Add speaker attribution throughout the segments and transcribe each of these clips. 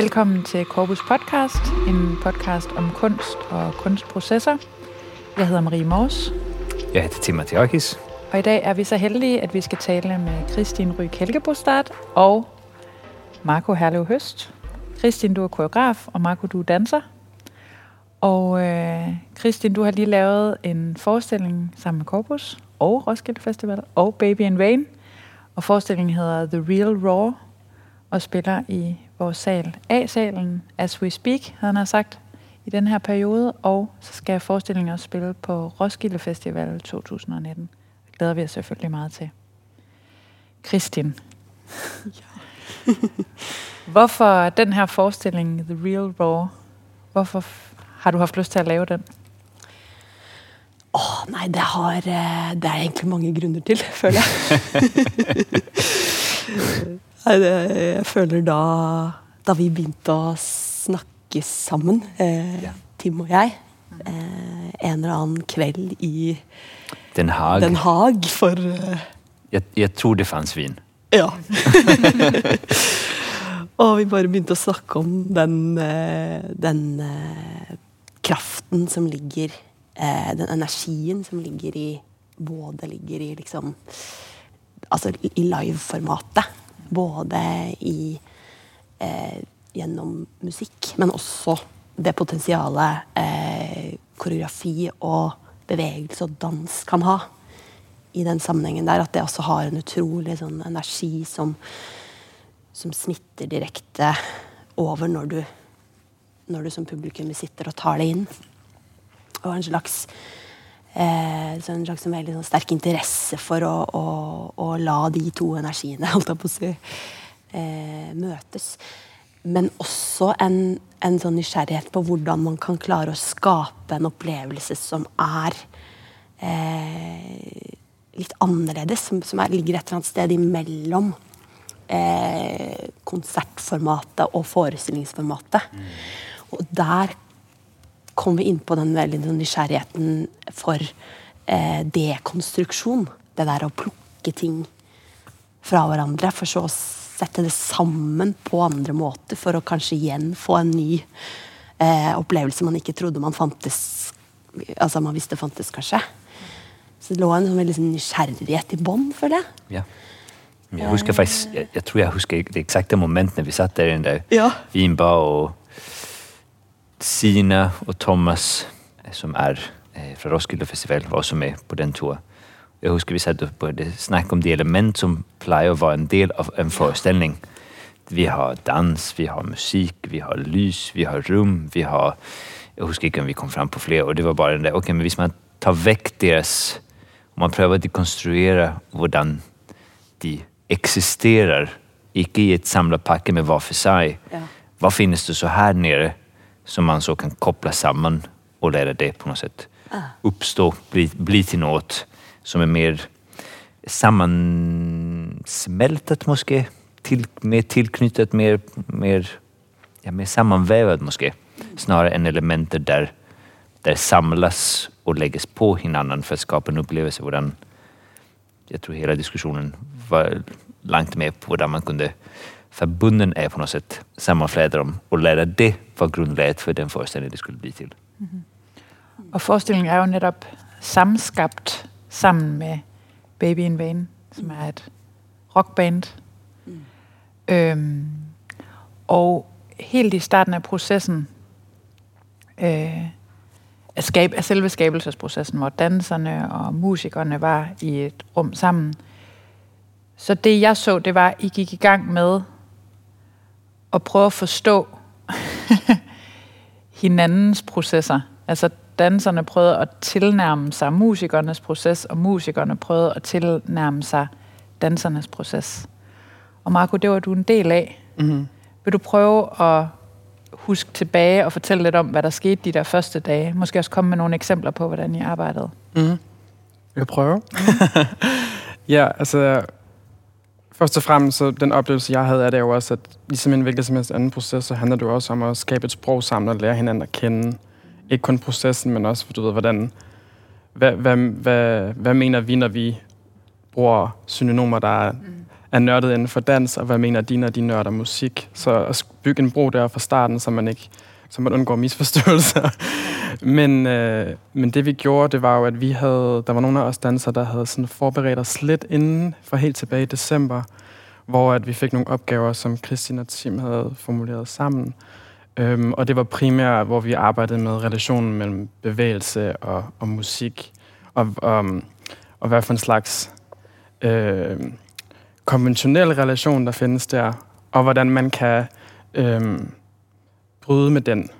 Speaker 1: Velkommen til Corpus Podcast, en podcast om kunst og kunstprocesser. Jeg hedder Marie Mors,
Speaker 2: Jeg heter Tim Mathiakis.
Speaker 1: og i dag er vi så heldige, at vi skal tale med Kristin Ryk Helgebostad og Marco Herlev Høst. Kristin, du er koreograf, og Marco, du er danser. Og øh, Kristin, du har lige lavet en forestilling sammen med Corpus og Roskilde Festival og Baby in Vain. Og forestillingen hedder The Real Raw og spiller i vores sal A-salen, As We Speak, havde han har sagt, i den her periode. Og så skal forestillingen også spille på Roskilde Festival 2019. Det glæder vi os selvfølgelig meget til. Kristin. Hvorfor den her forestilling, The Real Raw, hvorfor har du haft lyst til at lave den?
Speaker 3: Åh, nei, det har eh, Det er egentlig mange grunner til, føler jeg. Jeg føler da Da vi begynte å snakke sammen, eh, Tim og jeg, eh, en eller annen kveld i
Speaker 2: Den Haag.
Speaker 3: Den Haag for eh,
Speaker 2: Jeg, jeg tror det fanns vin.
Speaker 3: Ja. og vi bare begynte å snakke om den, eh, den eh, kraften som ligger eh, Den energien som ligger i Både ligger i liksom Altså i liveformatet. Både i eh, Gjennom musikk, men også det potensialet eh, koreografi og bevegelse og dans kan ha i den sammenhengen der. At det også har en utrolig sånn energi som, som smitter direkte over når du, når du som publikum sitter og tar det inn. Og en slags eh, så en slags sånn veldig sånn sterk interesse for å, å, å la de to energiene holdt jeg på å si, eh, møtes. Men også en, en sånn nysgjerrighet på hvordan man kan klare å skape en opplevelse som er eh, litt annerledes, som, som er, ligger et eller annet sted imellom eh, konsertformatet og forestillingsformatet. Og der kom vi inn på den veldig nysgjerrigheten for eh, dekonstruksjon. Det der å plukke ting fra hverandre, for så å sette det sammen på andre måter, for å kanskje igjen få en ny eh, opplevelse man ikke trodde man fantes Altså man visste fantes, kanskje. Så det lå en sånn veldig nysgjerrighet i bånn, føler jeg.
Speaker 2: Ja. Jeg husker faktisk, jeg, jeg tror jeg husker det eksakte momentet vi satt der den der
Speaker 3: Ja.
Speaker 2: vinbar, og Sina og Thomas, eh, som er eh, fra Roskilde Festival, var også med på den turen. Jeg husker vi satt og började snakke om de element som pleier å være en del av en forestilling. Vi har dans, vi har musikk, vi har lys, vi har rum, vi har Jeg husker ikke om vi kom fram på flere, og det var bare den der Ok, men hvis man tar vekk deres Om man prøver å dekonstruere hvordan de eksisterer, ikke i et samlet pakke med hver for seg,
Speaker 3: Ja.
Speaker 2: hva finnes det så her nede som man så kan koble sammen og lære det på noe sett oppstå, bli, bli til noe som er mer sammensmeltet måske, til, mer tilknyttet, mer, mer, ja, mer sammanvävet måske, snarere enn elementer der, der samles og legges på hinanden for å skape en opplevelse hvordan jeg tror hele diskussionen var langt med på hvordan man kunne förbunden är på något sätt sammanfläta dem og lære det var grundlaget for den forestilling det skulle bli til.
Speaker 1: Og forestillingen er jo netop samskabt sammen med Baby in Vain, som er et rockband. Øhm, og helt i starten af processen, øh, af, skab, af selve skabelsesprocessen, hvor danserne og musikerne var i et rum sammen, så det jeg så, det var, at I gik i gang med at prøve at forstå hinandens processer. Altså danserne prøvede at tilnærme sig musikernes proces, og musikerne prøvede at tilnærme sig dansernes proces. Og Marco, det var du en del af.
Speaker 4: Mm-hmm.
Speaker 1: Vil du prøve at huske tilbage og fortælle lidt om, hvad der skete de der første dage? Måske også komme med nogle eksempler på, hvordan I arbejdede.
Speaker 4: Mm. Jeg prøver. ja, altså... Først og fremmest, så den oplevelse, jeg havde, er det jo også, at ligesom en hvilken som helst anden proces, så handler det jo også om at skabe et sprog sammen og lære hinanden at kende. Ikke kun processen, men også, for du ved, hvordan... Hvad, hvad, hvad, hvad mener vi, når vi bruger synonymer, der er er nørdet inden for dans, og hvad mener de, når de nørder musik. Så at bygge en bro der fra starten, så man ikke så man undgår misforståelser. men, øh, men det vi gjorde, det var jo, at vi havde, der var nogle af os dansere, der havde sådan forberedt os lidt inden, for helt tilbage i december, hvor at vi fik nogle opgaver, som Christina og Tim havde formuleret sammen. Øhm, og det var primært, hvor vi arbejdede med relationen mellem bevægelse og, og musik, og, og, og hvad for en slags øh, konventionel relation, der findes der, og hvordan man kan øh, bryde med den,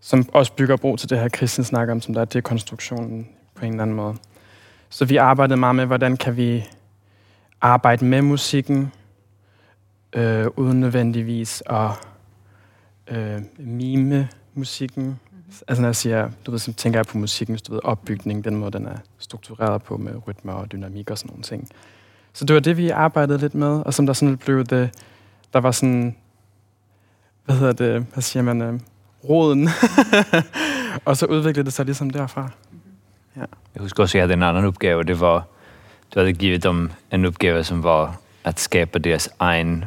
Speaker 4: som også bygger bro til det her, Christian snakker om, som der er dekonstruktionen på en eller anden måde. Så vi arbejdede meget med, hvordan kan vi arbejde med musikken, øh, uden nødvendigvis at øh, mime musikken. Mm-hmm. Altså når jeg siger, du ved, så tænker jeg på musikken, du ved, opbygning, den måde, den er struktureret på med rytmer og dynamik og sådan nogle ting. Så det var det, vi arbejdede lidt med, og som der sådan blev det, der var sådan, hvad hedder det, hvad siger man, øh, roden. og så udviklede det sig ligesom derfra.
Speaker 2: Ja. Jeg husker også, at jeg havde en anden opgave, det var, du havde givet dem en opgave, som var at skabe deres egen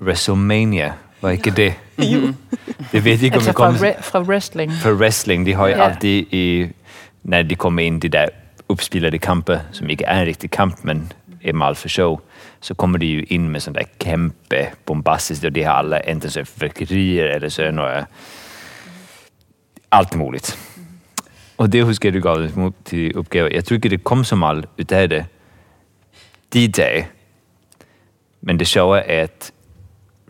Speaker 2: WrestleMania. Var ikke det?
Speaker 1: Jo.
Speaker 2: Det ved jeg ikke,
Speaker 1: altså
Speaker 2: om det
Speaker 1: fra, re- fra wrestling.
Speaker 2: Fra wrestling, de har ju
Speaker 1: Ja.
Speaker 2: alltid i, när de kommer in de där uppspelade kamper, som inte är en riktig kamp, men är mal för show, så kommer de ju in med sånt där kämpe bombastiskt och de har alla enten så fyrverkerier eller så är några, allt möjligt. Och det huskar jag du gav till uppgave. Jag tror inte det kom så mal utav det D-Day, men det showa är att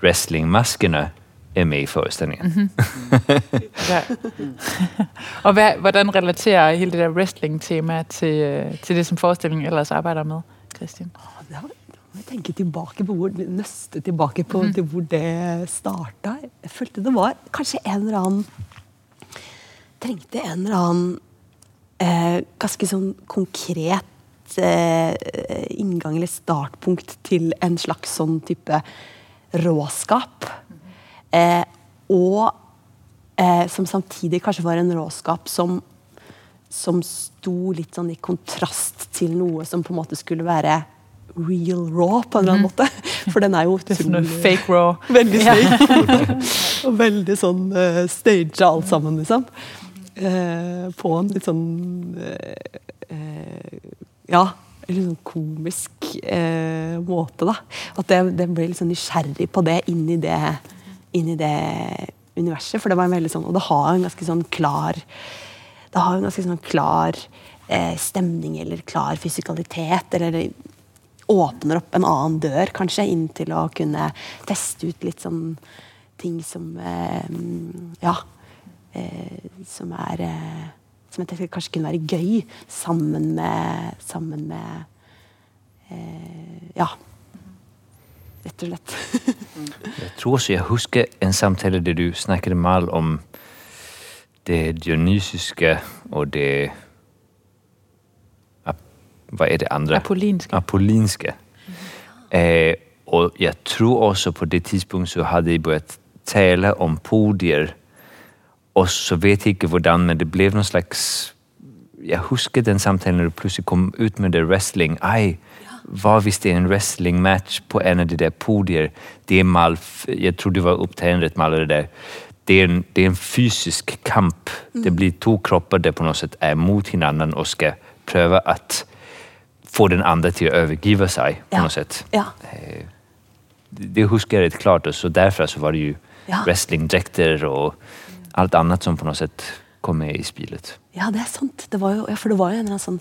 Speaker 2: wrestlingmaskerna är med i föreställningen.
Speaker 1: Ja. og hvad, hvordan relaterer hele det der wrestling-tema til, øh, til det, som forestillingen ellers arbejder med, Christian?
Speaker 3: Må jeg tenke tilbake på hvor, nøste tilbake på til hvor det starta. Jeg følte det var kanskje en eller annen Trengte en eller annen eh, ganske sånn konkret eh, inngang eller startpunkt til en slags sånn type råskap. Eh, og eh, som samtidig kanskje var en råskap som som sto litt sånn i kontrast til noe som på en måte skulle være real raw, på en eller annen måte. For den er jo utrolig
Speaker 1: fake raw.
Speaker 3: Veldig fake. og veldig sånn uh, staged alt sammen, liksom. Eh, på en litt sånn eh, eh, Ja, en litt sånn komisk eh, måte, da. At det, det ble litt sånn nysgjerrig på det inn i det, inn i det universet. For det var en veldig sånn Og det har en ganske sånn klar det har en ganske sånn klar stemning eller klar fysikalitet. Eller åpner opp en annen dør, kanskje, inn til å kunne teste ut litt sånn ting som eh, Ja. Eh, som er eh, Som jeg tenker kanskje kunne være gøy sammen med Sammen med eh, Ja. Rett og slett.
Speaker 2: Jeg tror også, jeg husker en samtale der du snakket mal om det dionysiske og det... Hvad er det andre?
Speaker 1: Apollinske.
Speaker 2: Apollinske. Eh, og jeg tror også på det tidspunkt, så havde I börjat tale om podier. Og så vet jeg ikke hvordan, men det blev någon slags... Jeg husker den samtalen, når du pludselig kom ut med det wrestling. Ej, vad hvis det en wrestling match på en av de der podier? Det er mal, jeg tror det var upptagendet med alla det der. Det er, en, det er en fysisk kamp. Det blir to kropper der på något sätt är mot hinanden och ska pröva att få den andra till att övergiva sig på
Speaker 3: Ja.
Speaker 2: något sätt.
Speaker 3: Ja.
Speaker 2: Eh, det huskar jag rätt klart och så därför så var det ju
Speaker 3: Ja.
Speaker 2: wrestlingdräkter och allt annat som på något sätt kom med i spelet.
Speaker 3: Ja, det er sant. Det var jo, ja, for det var jo en eller sånn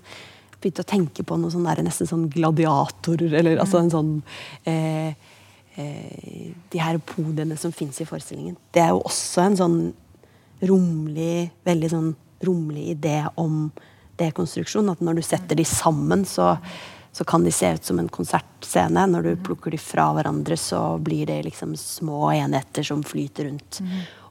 Speaker 3: Begynte å tenke på noe sånn der, nesten sånn gladiatorer, eller altså en sånn eh, eh, De her podiene som fins i forestillingen. Det er jo også en sånn romlig Veldig sånn romlig idé om dekonstruksjon. At når du setter de sammen, så, så kan de se ut som en konsertscene. Når du plukker de fra hverandre, så blir det liksom små enheter som flyter rundt.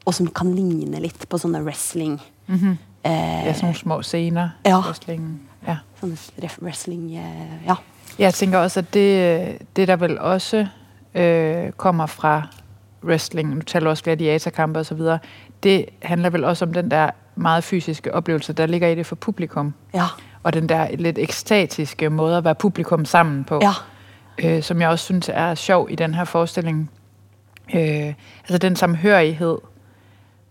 Speaker 3: Og som kan ligne litt på sånne wrestling. Eh,
Speaker 1: Ja, sådan nogle små scener.
Speaker 3: Ja.
Speaker 1: Wrestling. Ja.
Speaker 3: Sånne wrestling eh, Ja.
Speaker 1: Jeg tænker også, at det, det der vel også øh, kommer fra wrestling, nu taler du også gladiatorkampe og så videre, det handler vel også om den der meget fysiske oplevelse, der ligger i det for publikum.
Speaker 3: Ja.
Speaker 1: Og den der lidt ekstatiske måde at være publikum sammen på.
Speaker 3: Ja.
Speaker 1: øh, som jeg også synes er sjov i den her forestilling. Øh, altså den samhørighed,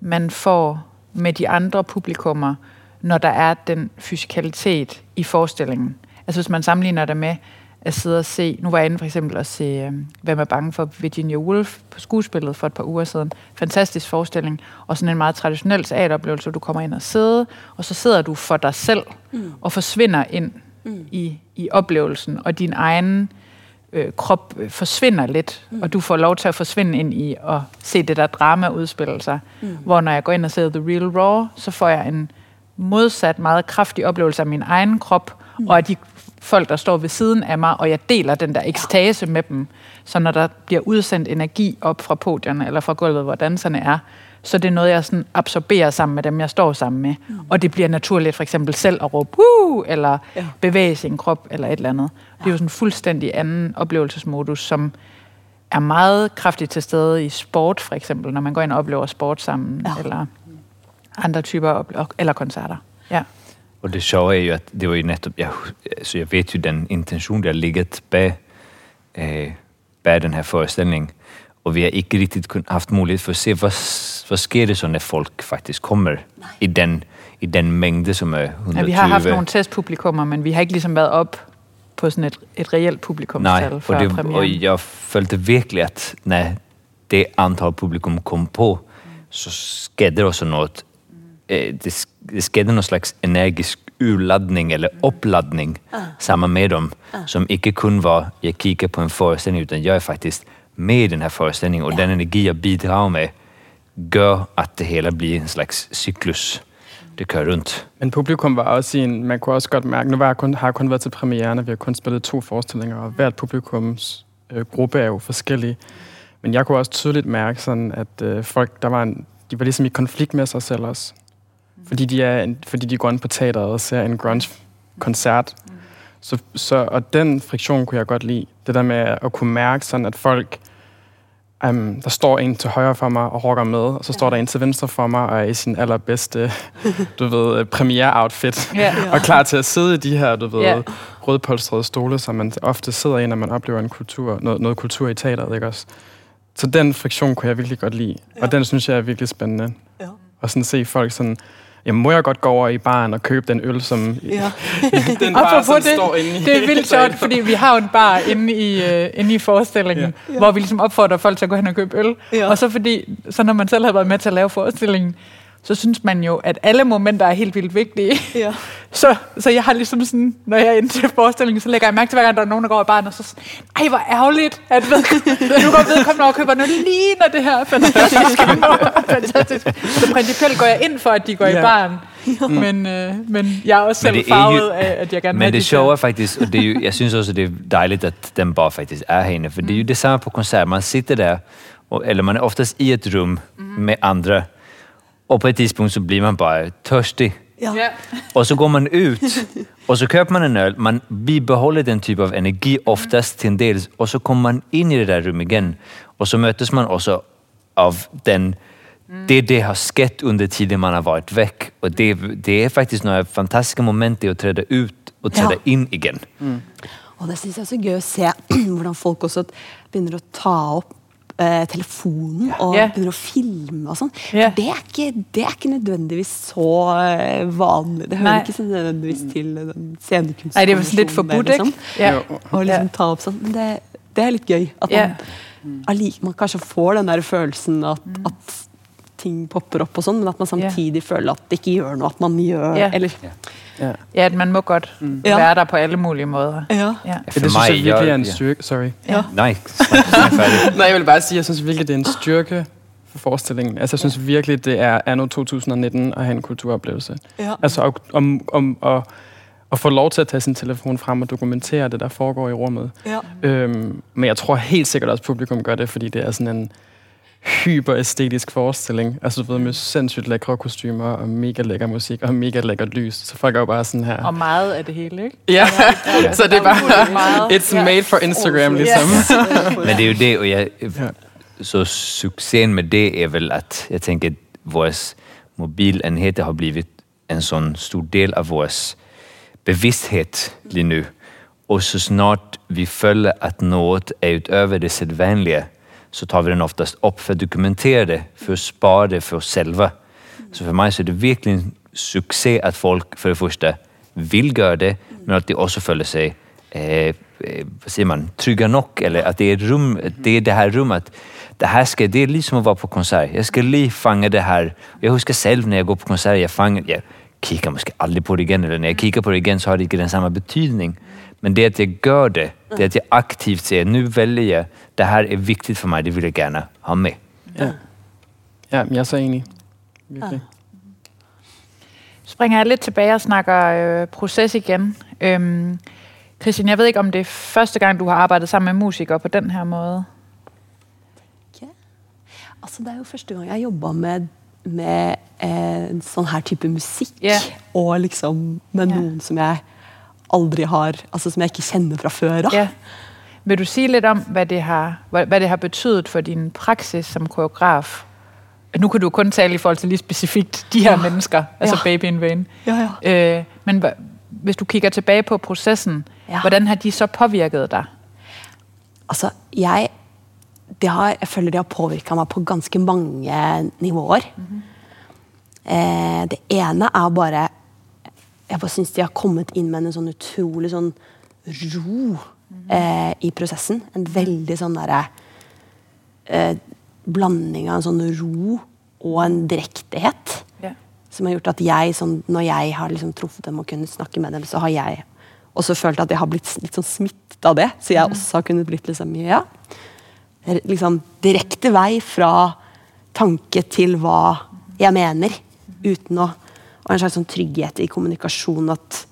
Speaker 1: man får med de andre publikummer, når der er den fysikalitet i forestillingen. Altså hvis man sammenligner det med at sidde og se, nu var jeg inde for eksempel at se øh, Hvem er bange for Virginia Woolf på skuespillet for et par uger siden. Fantastisk forestilling, og sådan en meget traditionel teateroplevelse, hvor du kommer ind og sidder, og så sidder du for dig selv, mm. og forsvinder ind mm. i, i oplevelsen, og din egen øh, krop øh, forsvinder lidt, mm. og du får lov til at forsvinde ind i at se det der drama udspille sig. Mm. Hvor når jeg går ind og ser The Real Raw, så får jeg en modsat meget kraftig oplevelse af min egen krop, mm. og af de folk, der står ved siden af mig, og jeg deler den der ekstase med dem. Så når der bliver udsendt energi op fra podierne eller fra gulvet, hvor danserne er, så det er noget, jeg sådan absorberer sammen med dem, jeg står sammen med. Mm. Og det bliver naturligt for eksempel selv at råbe, Woo! eller ja. bevæge sin krop, eller et eller andet. Ja. Det er jo sådan en fuldstændig anden oplevelsesmodus, som er meget kraftigt til stede i sport, for eksempel, når man går ind og oplever sport sammen, ja. eller andre typer, eller koncerter. Ja.
Speaker 2: Og det sjove er jo, at det var jo netop, jeg, så jeg ved jo den intention, der har bag, øh, bag den her forestilling. Og vi har ikke riktigt kun, haft mulighed for at se, hvad, hvad sker det så, når folk faktisk kommer i den, i den mængde, som er 120.
Speaker 1: Ja, vi har haft nogle testpublikummer, men vi har ikke ligesom været op på sådan et, et reelt publikumstal
Speaker 2: Nej, før det, premieren. og jeg følte virkelig, at når det antal publikum kom på, så skete også noget Eh, det, det skedde någon slags energisk urladdning eller uppladdning mm. samman med dem. Mm. Som inte kun var, jag kikar på en föreställning, utan jag är faktiskt med i den här föreställningen och ja. den energi jag bidrar med gör att det hela blir en slags cyklus. Det kører rundt.
Speaker 4: Men publikum var også i en, man kunne også godt mærke, nu var jeg kun, har jeg kun været til premieren, og vi har kun spillet to forestillinger, og hvert publikums øh, gruppe er jo forskellig. Men jeg kunne også tydeligt mærke sådan, at øh, folk, der var en, de var ligesom i konflikt med sig selv også. Fordi de, er, fordi de går ind på teateret og ser en grunge-koncert. Så, så, og den friktion kunne jeg godt lide. Det der med at kunne mærke sådan, at folk... Um, der står en til højre for mig og rocker med, og så står der en til venstre for mig og er i sin allerbedste, du ved, premiere-outfit. Yeah. og klar til at sidde i de her, du ved, yeah. rødpolstrede stole, som man ofte sidder i, når man oplever en kultur, noget, noget kultur i teateret, ikke også? Så den friktion kunne jeg virkelig godt lide, ja. og den synes jeg er virkelig spændende. Ja. Og sådan se folk sådan jamen må jeg godt gå over i baren og købe den øl, som ja. den bar, som
Speaker 1: det,
Speaker 4: står inde i.
Speaker 1: Det er vildt sjovt, fordi vi har jo en bar inde i, uh, inde i forestillingen, ja. hvor vi ligesom opfordrer folk til at gå hen og købe øl. Ja. Og så fordi, så når man selv har været med til at lave forestillingen, så synes man jo, at alle momenter er helt vildt vigtige. Ja. Så, så jeg har ligesom sådan, når jeg er inde til forestillingen, så lægger jeg mærke til, hver gang der er nogen, der går i baren, og så ej, hvor ærgerligt, at ved, nu går vedkommende og køber noget lige, når det her fantastiske fantastisk. Så principielt går jeg ind for, at de går ja. i baren. Ja. Men, øh, men jeg er også selv farvet af, at jeg gerne
Speaker 2: Men det sjove er faktisk, og det er jo, jeg synes også, det er dejligt, at den bare faktisk er herinde, for mm. det er jo det samme på koncert. Man sitter der, og, eller man er oftast i et rum mm. med andre, och på ett tidspunkt så blir man bara törstig. Ja. Och så går man ut och så köper man en öl, man bibehåller den typ av energi oftast till en del och så kommer man in i det där rummet igen och så mötes man också av den Mm. Det det har skett under tiden man har varit väck. Och det, det är faktiskt några fantastiska moment i att träda ut och träda ja. in igen. Mm.
Speaker 3: Och det syns jag är så kul att se hur folk också börjar att ta upp eh, telefonen og yeah. begynner å filme og sånn. Yeah. Det, er ikke, det er ikke nødvendigvis så eh, vanlig. Det hører Nei. ikke så nødvendigvis til den scenekunsten.
Speaker 1: Nei, det er litt forbudt, liksom.
Speaker 3: Ja. Og liksom ta opp sånn. Det, det er litt gøy. At man, yeah. man kanskje får den der følelsen at, mm. at ting popper op og sånn, men at man samtidig yeah. føler at det ikke gjør noe, at man gjør yeah. eller...
Speaker 1: Ja. ja, at man må godt mm. være der på alle mulige måder. Ja.
Speaker 4: ja. For det synes jeg virkelig er en styrke. Sorry.
Speaker 2: Ja. Nej,
Speaker 4: Nej, jeg vil bare sige, jeg synes virkelig, det er en styrke for forestillingen. Altså, jeg synes virkelig, det er anno 2019 at have en kulturoplevelse. Ja. Altså, om, om, om at, at få lov til at tage sin telefon frem og dokumentere det, der foregår i rummet. Ja. Øhm, men jeg tror helt sikkert også, at publikum gør det, fordi det er sådan en hyperæstetisk forestilling. Altså, du ved, med sindssygt lækre kostymer, og mega lækker musik, og mega lækker lys. Så folk er jo bare sådan her...
Speaker 1: Og meget af det hele, ikke?
Speaker 4: Ja, ja. så det er bare... It's made for Instagram, ligesom.
Speaker 2: Men det er jo det, og jeg... Så succesen med det er vel, at jeg tænker, at vores mobilenheder har blivit en sådan stor del af vores bevidsthed lige nu. Och så snart vi føler at något är utöver det sedvanliga så tar vi den oftast upp för att dokumentera det, för att spara det för oss själva. Så för mig så är det virkelig en succé att folk för det första vill göra det, men att de också följer sig eh, eh, vad säger man, trygga nog, eller att det är, rum, det är det här rummet. Det här ska, det är liksom att vara på konsert. Jag ska lige fånga det här. Jag huskar själv när jag går på konsert, jag fångar, jag kikar måske aldrig på det igen, eller när jag kikar på det igen så har det inte den samma betydning. Men det att jag gör det, det att jag aktivt säger, nu väljer jag, det här är viktigt för mig, det vill jag gärna ha med.
Speaker 4: Ja, ja jeg er så enig. Virkelig.
Speaker 1: Springer jeg lidt tilbage og snakker øh, proces igen. Øhm, Christian, jeg ved ikke, om det er første gang, du har arbejdet sammen med musikere på den her måde.
Speaker 3: Ikke? Altså, det er jo første gang jeg jobba med, med eh, en sånn her type musikk.
Speaker 1: Ja.
Speaker 3: Og liksom med
Speaker 1: Ja.
Speaker 3: noen som jeg aldri har Altså som jeg ikke kjenner fra før.
Speaker 1: Ja. Vil du sige lidt om, hvad det har, hvad det har betydet for din praksis som koreograf? Nu kan du kun tale i forhold til lige specifikt de her
Speaker 3: Ja.
Speaker 1: mennesker, altså
Speaker 3: Ja.
Speaker 1: Baby in Vain.
Speaker 3: Ja, ja.
Speaker 1: Øh, men hva- hvis du kigger tilbage på processen,
Speaker 3: Ja.
Speaker 1: hvordan har de så påvirket dig?
Speaker 3: Altså, jeg det har, Jeg føler det har påvirka meg på ganske mange nivåer. eh, det ene er bare Jeg bare syns de har kommet inn med en sånn utrolig sånn ro eh, i prosessen. En veldig sånn derre eh, Blanding av en sånn ro og en direktehet.
Speaker 1: Ja.
Speaker 3: Som har gjort at jeg, sånn, når jeg har liksom truffet dem og kunnet snakke med dem, så har jeg også følt at jeg har blitt litt sånn smittet av det. Så jeg også har kunnet blitt liksom, ja, liksom direkte vei fra tanke til hva jeg mener, uten å og en slags sånn trygghet i kommunikasjon at,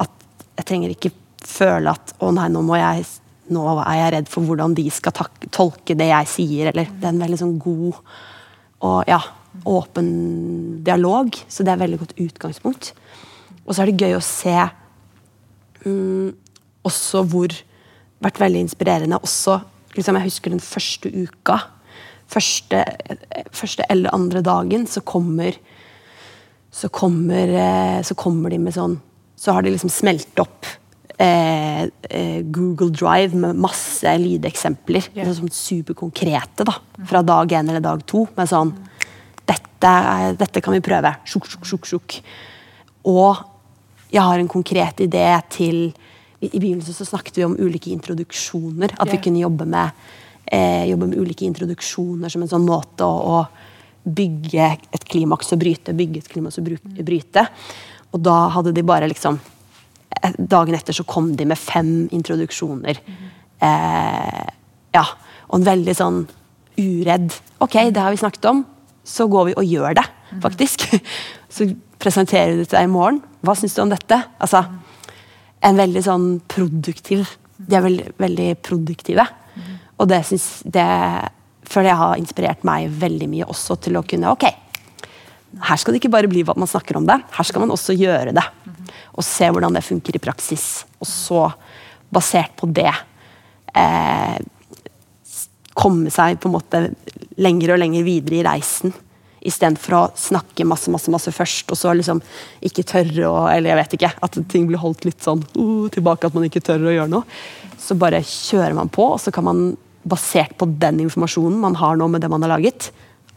Speaker 3: at jeg trenger ikke føle at å nei, nå må jeg nå er jeg redd for hvordan de skal tak tolke det jeg sier. eller Det er en veldig sånn god og ja, åpen dialog. Så det er et veldig godt utgangspunkt. Og så er det gøy å se mm, også hvor Vært veldig inspirerende. Også, liksom, jeg husker den første uka. Første, eh, første eller andre dagen så kommer så kommer, eh, så kommer de med sånn Så har de liksom smelt opp eh, eh, Google Drive med masse lydeksempler.
Speaker 1: Ja.
Speaker 3: Sånn superkonkrete da, fra dag én eller dag to. Med sånn dette, dette kan vi prøve. Sjuk, sjuk, sjuk, sjuk. Og jeg har en konkret idé til I i begynnelsen så snakket vi om ulike introduksjoner. At vi
Speaker 1: Ja.
Speaker 3: kunne jobbe med, eh, jobbe med ulike introduksjoner som en sånn måte å, å bygge et klimaks og bryte, bygge et klimaks og bryte. Og da hadde de bare liksom eh, Dagen etter så kom de med fem introduksjoner. Eh, ja, og en veldig sånn uredd Ok, det har vi snakket om. Så går vi og gjør det, faktisk. Så presenterer du det til deg i morgen. Hva syns du om dette? Altså, en veldig sånn produktiv De er veldig, veldig produktive. Og det syns det for det har inspirert meg veldig mye også til å kunne Ok, her skal det ikke bare bli hva man snakker om det, her skal man også gjøre det. Og se hvordan det funker i praksis. Og så, basert på det, eh, komme seg på en måte lenger og lenger videre i reisen. Istedenfor å snakke masse masse, masse først, og så liksom ikke tørre å Eller jeg vet ikke. At ting blir holdt litt sånn uh, tilbake, at man ikke tør å gjøre noe. Så bare kjører man på, og så kan man, basert på den informasjonen man har nå med det man har laget,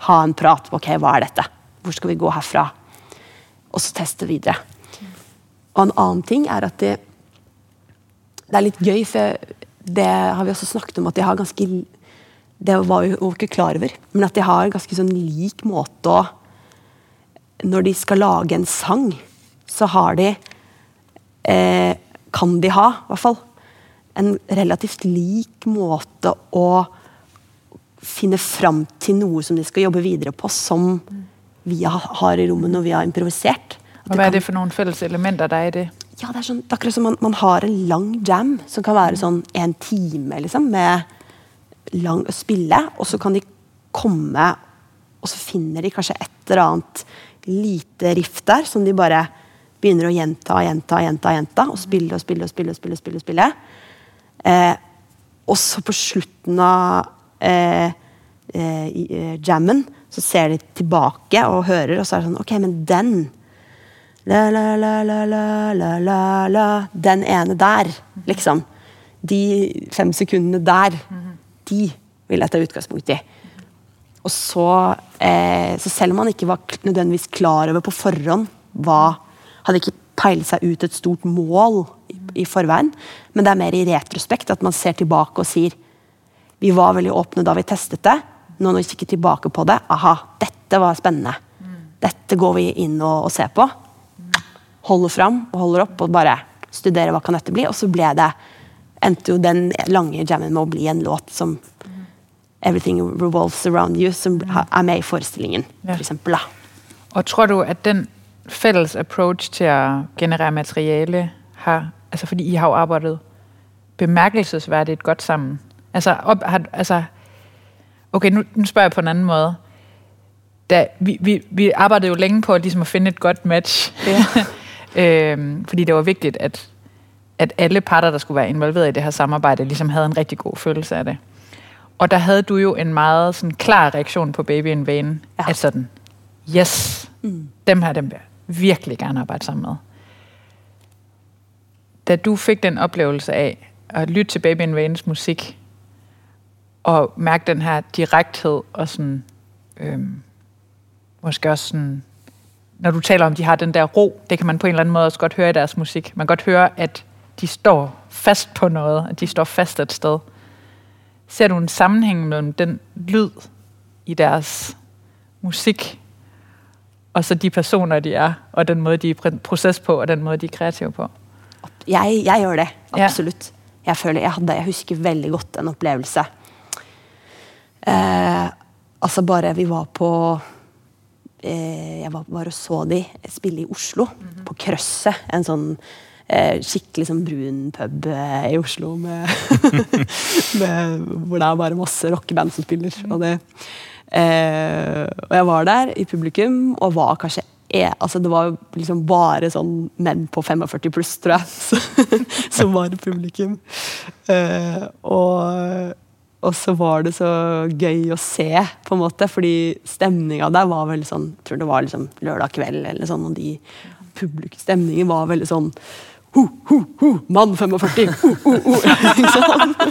Speaker 3: ha en prat. Ok, hva er dette? Hvor skal vi gå herfra? Og så teste videre. Og en annen ting er at det, det er litt gøy, for det har vi også snakket om at de har ganske Det var vi jo ikke klar over, men at de har ganske sånn lik måte å Når de skal lage en sang, så har de eh, Kan de ha, i hvert fall, en relativt lik måte å finne fram til noe som de skal jobbe videre på, som vi har, i rommet når vi har improvisert. At
Speaker 1: Og hvad er det for nogle fælles elementer, der er i det?
Speaker 3: ja, det er sånn, det er akkurat som man, man har en lang jam som kan være sånn en time liksom, med lang å spille, og så kan de komme og så finner de kanskje et eller annet lite riff der som de bare begynner å gjenta og gjenta, gjenta, gjenta, og spille og spille og spille. og spille, og spille, og spille. Eh, og så på slutten av eh, eh, eh, jammen så ser de tilbake og hører, og så er det sånn Ok, men den la, la, la, la, la, la, la, la. Den ene der, liksom. De fem sekundene der, de vil jeg ta utgangspunkt i. Og så, eh, så selv om man ikke var nødvendigvis klar over på forhånd hva Hadde ikke peilet seg ut et stort mål i, forveien, men det er mer i retrospekt at man ser tilbake og sier vi var veldig åpne da vi testet det. Nå når vi kikker tilbake på det, aha, dette var spennende. Dette går vi inn og, og ser på. Holder fram og holder opp og bare studerer hva kan dette bli. Og så ble det, endte jo den lange jammen med å bli en låt som Everything Revolves Around You, som er med i forestillingen,
Speaker 1: Ja.
Speaker 3: for eksempel.
Speaker 1: Og tror du, at den fælles approach til at generere materiale har, altså fordi I har jo arbejdet bemærkelsesværdigt godt sammen. Altså, op, har, altså okay, nu, nu spørger jeg på en anden måde. Da, vi, vi, vi arbejdede jo længe på ligesom at finde et godt match.
Speaker 3: Ja.
Speaker 1: øhm, fordi det var vigtigt, at, at alle parter, der skulle være involveret i det her samarbejde, ligesom havde en rigtig god følelse af det. Og der havde du jo en meget sådan, klar reaktion på Baby in Vain.
Speaker 3: Ja.
Speaker 1: At sådan, yes, mm. dem her, dem vil jeg virkelig gerne arbejde sammen med. Da du fik den oplevelse af at lytte til Baby and Vains musik, og mærke den her direkthed, og sådan, øhm, måske også sådan, når du taler om, de har den der ro, det kan man på en eller anden måde også godt høre i deres musik. Man kan godt høre, at de står fast på noget, at de står fast et sted. Ser du en sammenhæng mellem den lyd i deres musik, og så de personer, de er, og den måde, de er proces på, og den måde, de er kreative på?
Speaker 3: Jeg, jeg gjør det,
Speaker 1: Ja.
Speaker 3: absolutt. Jeg føler, jeg, hadde, jeg husker veldig godt en opplevelse. Eh, altså bare vi var på eh, Jeg var, var og så de spille i Oslo, på Krøsset. En sånn eh, skikkelig sånn brun pub eh, i Oslo med, med, hvor det er bare masse rockeband som spiller. Og, det, eh, og jeg var der i publikum og var kanskje e- altså Det var liksom bare sånn menn på 45 pluss, tror jeg, så- som var i publikum. Eh, og, og så var det så gøy å se, på en måte, fordi stemninga der var veldig sånn Jeg tror det var liksom lørdag kveld, eller sånn, og de publikumstemningen var veldig sånn Ho, ho, ho, mann 45! Ho, ho, ho. Ikke sant?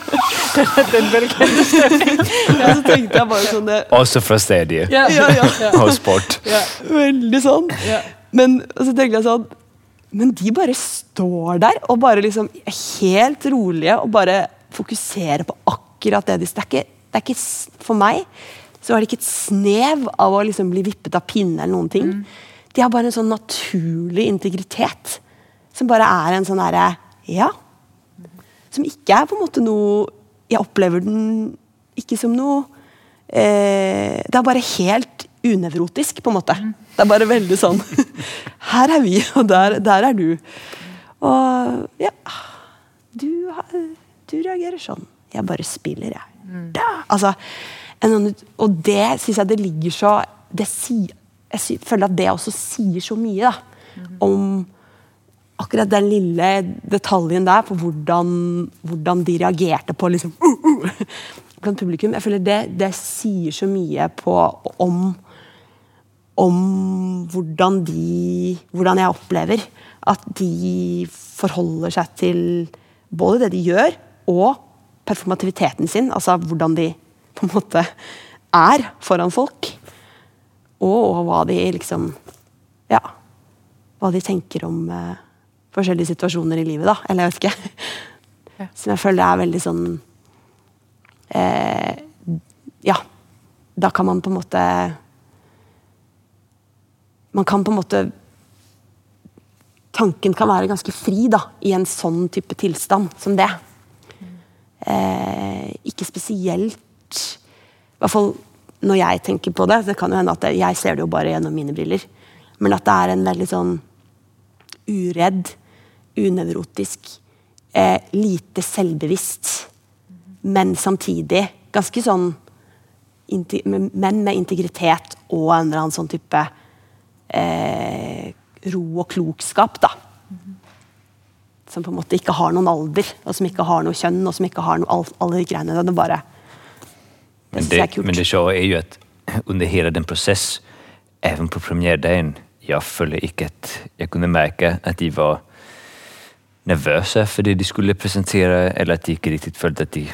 Speaker 1: Den velkendte stemning.
Speaker 3: Ja, så tenkte jeg bare sånn det,
Speaker 2: Også fra stadiet
Speaker 1: Ja.
Speaker 3: ja, ja,
Speaker 2: og sport.
Speaker 3: Veldig sånn.
Speaker 1: Ja.
Speaker 3: Men og så tenkte jeg sånn Men de bare står der og bare liksom er helt rolige og bare fokuserer på akkurat det de det er ikke, det er ikke For meg så er det ikke et snev av å liksom bli vippet av pinne eller noen ting. De har bare en sånn naturlig integritet som bare er en sånn derre Ja. Som ikke er på en måte noe Jeg opplever den ikke som noe eh, Det er bare helt unevrotisk, på en måte. Det er bare veldig sånn Her er vi, og der, der er du. Og ja Du, du reagerer sånn. Jeg bare spiller, jeg. Da. Altså, en, sånn- og det syns jeg det ligger så det sier, Jeg føler at det også sier så mye da, om akkurat den lille detaljen der på hvordan, hvordan de reagerte på liksom, uh, uh, blant publikum. Jeg føler det, det sier så mye på, om, om hvordan de Hvordan jeg opplever at de forholder seg til både det de gjør, og performativiteten sin. Altså hvordan de på en måte er foran folk. Og, og hva de liksom Ja. Hva de tenker om eh, forskjellige situasjoner i livet, da. Eller jeg vet ikke.
Speaker 1: Ja.
Speaker 3: Som jeg føler er veldig sånn eh, Ja. Da kan man på en måte Man kan på en måte Tanken kan være ganske fri da, i en sånn type tilstand som det. Eh, ikke spesielt I hvert fall når jeg tenker på det. Det kan jo hende at Jeg ser det jo bare gjennom mine briller. Men at det er en veldig sånn uredd, unevrotisk, eh, lite selvbevisst, men samtidig ganske sånn Men med integritet og en eller annen sånn type eh, ro og klokskap, da. Som på en måte ikke har noen alder, og som ikke har noe kjønn, og som ikke har noe, all, alle de greiene. Det er bare
Speaker 2: Men
Speaker 3: jeg er
Speaker 2: det,
Speaker 3: kult.
Speaker 2: men det tjocka är ju att under hela den process, även på premiärdagen, jeg følte ikke, at jeg kunne mærke, at de var nervösa för det, de skulle presentera eller att de inte riktigt följde att de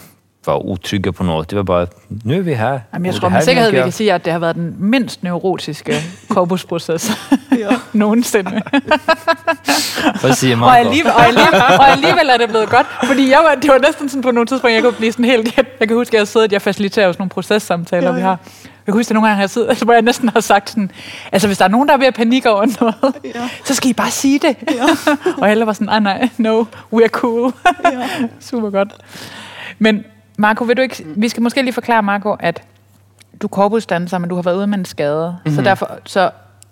Speaker 2: var utrygge på noget. Det var bare, nu er vi her.
Speaker 1: Jamen, jeg
Speaker 2: og
Speaker 1: tror med sikkerhed, vi kan sige, at det har været den mindst neurotiske korpusproces nogensinde.
Speaker 2: Hvad siger
Speaker 1: og,
Speaker 2: Marco?
Speaker 1: alligevel, og, alligevel, og alligevel er det blevet godt, fordi jeg var, det var næsten sådan på nogle tidspunkter, jeg kunne blive sådan helt... Jeg, jeg kan huske, at jeg siddet, jeg faciliterer jo sådan nogle processamtaler, ja, ja. vi har. Jeg kan huske, at nogle gange har jeg siddet, altså, hvor jeg næsten har sagt sådan, altså hvis der er nogen, der er ved at panikke over noget, ja. så skal I bare sige det. Ja. og alle var sådan, ah nej, no, we're cool. ja. Super godt. Men Marco, vil du ikke, vi skal måske lige forklare, Marco, at du er korpusdanser, men du har været ude med en skade, mm-hmm. så, derfor, så,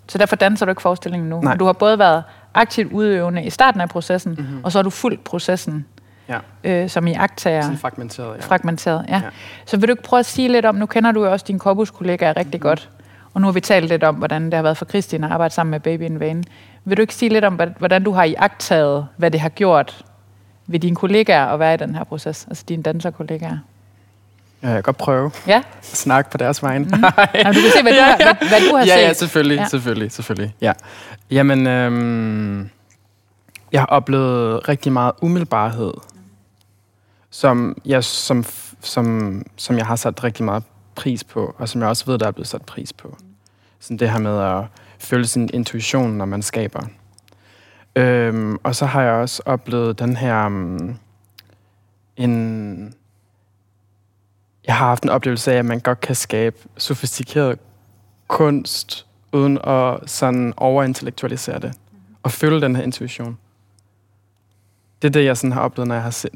Speaker 1: så derfor danser du ikke forestillingen nu.
Speaker 4: Mhm. Nej.
Speaker 1: Du har både været aktivt udøvende i starten af processen, mm-hmm. og så har du fulgt processen
Speaker 4: Ja,
Speaker 1: øh, som i aktager
Speaker 4: sådan fragmenteret, ja.
Speaker 1: fragmenteret. Ja.
Speaker 4: Ja.
Speaker 1: Så vil du ikke prøve at sige lidt om, nu kender du jo også dine korpuskollegaer rigtig mm-hmm. godt, og nu har vi talt lidt om, hvordan det har været for Kristin at arbejde sammen med Baby in Vain. Vil du ikke sige lidt om, hvordan du har i agtaget, hvad det har gjort ved dine kollegaer at være i den her proces, altså dine danserkollegaer?
Speaker 4: ja, jeg kan godt prøve
Speaker 1: Ja,
Speaker 4: at snakke på deres vegne. Mm.
Speaker 1: Jamen, du kan se, hvad du har, hvad, hvad du har
Speaker 4: ja,
Speaker 1: set.
Speaker 4: ja, selvfølgelig,
Speaker 1: Ja.
Speaker 4: ja. selvfølgelig, selvfølgelig. Ja. Jamen, øhm, jeg har oplevet rigtig meget umiddelbarhed, som jeg, som, som, som jeg har sat rigtig meget pris på, og som jeg også ved, der er blevet sat pris på. Sådan det her med at følge sin intuition, når man skaber. Øhm, og så har jeg også oplevet den her... Um, en, jeg har haft en oplevelse af, at man godt kan skabe sofistikeret kunst, uden at sådan overintellektualisere det. Og følge den her intuition. Det er det, jeg sådan har oplevet, når jeg har set,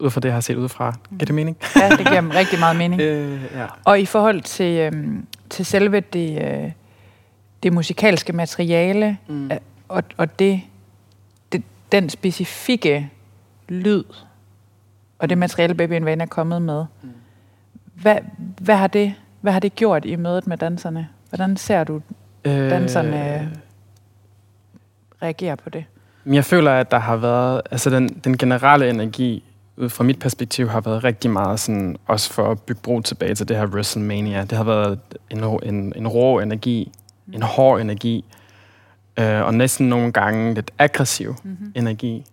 Speaker 4: ud fra det, jeg har set udefra. Giver det mening?
Speaker 1: Ja, det giver rigtig meget mening.
Speaker 4: Øh, ja.
Speaker 1: Og i forhold til, øhm, til selve det, øh, det musikalske materiale,
Speaker 4: Mm.
Speaker 1: øh, og, og det, den specifikke lyd, og det materiale, Baby in Vain er kommet med,
Speaker 4: Mm.
Speaker 1: hvad, hvad, har det, hvad har det gjort i mødet med danserne? Hvordan ser du
Speaker 4: Øh,
Speaker 1: danserne reagere på det?
Speaker 4: Jeg føler, at der har været, altså den, den generelle energi, ud fra mit perspektiv, har været rigtig meget sådan, også for at bygge bro tilbage til det her WrestleMania. Det har været en, en, en rå energi, en hård energi, øh, og næsten nogle gange lidt aggressiv mm-hmm. energi.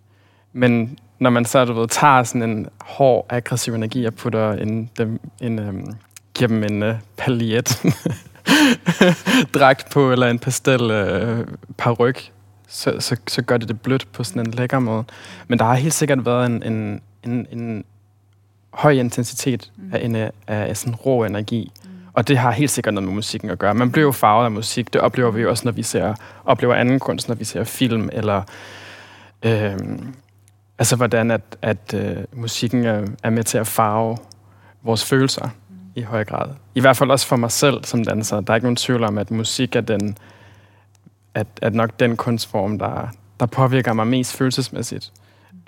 Speaker 4: Men når man så, du ved, tager sådan en hård, aggressiv energi og putter en, dem, en um, giver dem en uh, paljet dragt på, eller en pastel uh, paryk, så, så, så gør det det blødt på sådan en lækker måde. Men der har helt sikkert været en, en, en, en høj intensitet mm. af, en, af sådan rå energi. Mm. Og det har helt sikkert noget med musikken at gøre. Man bliver jo farvet af musik. Det oplever vi jo også, når vi ser, oplever anden kunst, når vi ser film, eller øh, altså hvordan at, at øh, musikken er, er med til at farve vores følelser mm. i høj grad. I hvert fald også for mig selv som danser. Der er ikke nogen tvivl om, at musik er den, at, at nok den kunstform, der, der påvirker mig mest følelsesmæssigt.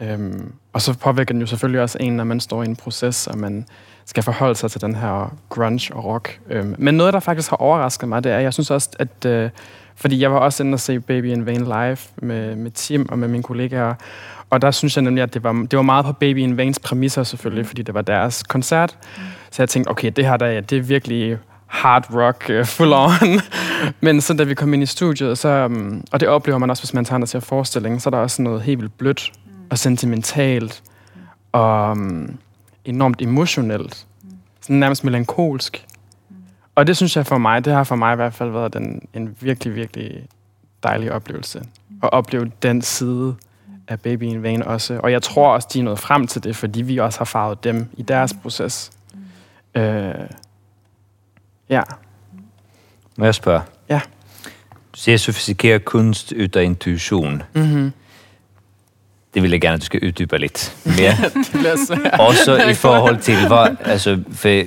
Speaker 4: Øhm, og så påvirker den jo selvfølgelig også en, når man står i en proces, og man skal forholde sig til den her grunge og rock. Øhm, men noget, der faktisk har overrasket mig, det er, jeg synes også, at... Øh, fordi jeg var også inde og se Baby in Vain live med, med Tim og med mine kollegaer, og der synes jeg nemlig, at det var, det var meget på Baby in Vains præmisser selvfølgelig, fordi det var deres koncert. Mm. Så jeg tænkte, okay, det her der, det er virkelig hard rock, uh, full on. Men så da vi kom ind i studiet, så, um, og det oplever man også, hvis man tager ser forestillingen, så er der også noget helt vildt blødt og sentimentalt og um, enormt emotionelt. Sådan nærmest melankolsk. Og det synes jeg for mig, det har for mig i hvert fald været den, en virkelig, virkelig dejlig oplevelse. At opleve den side af Baby in Vain også. Og jeg tror også, de er nået frem til det, fordi vi også har farvet dem i deres proces. Øh, ja.
Speaker 2: Må jeg spørge?
Speaker 4: Ja.
Speaker 2: Du siger sofistikeret kunst af intuition.
Speaker 4: Mm-hmm.
Speaker 2: Det vil jeg gerne, at du skal uddybe lidt mere. Også i forhold til, hvad, altså, for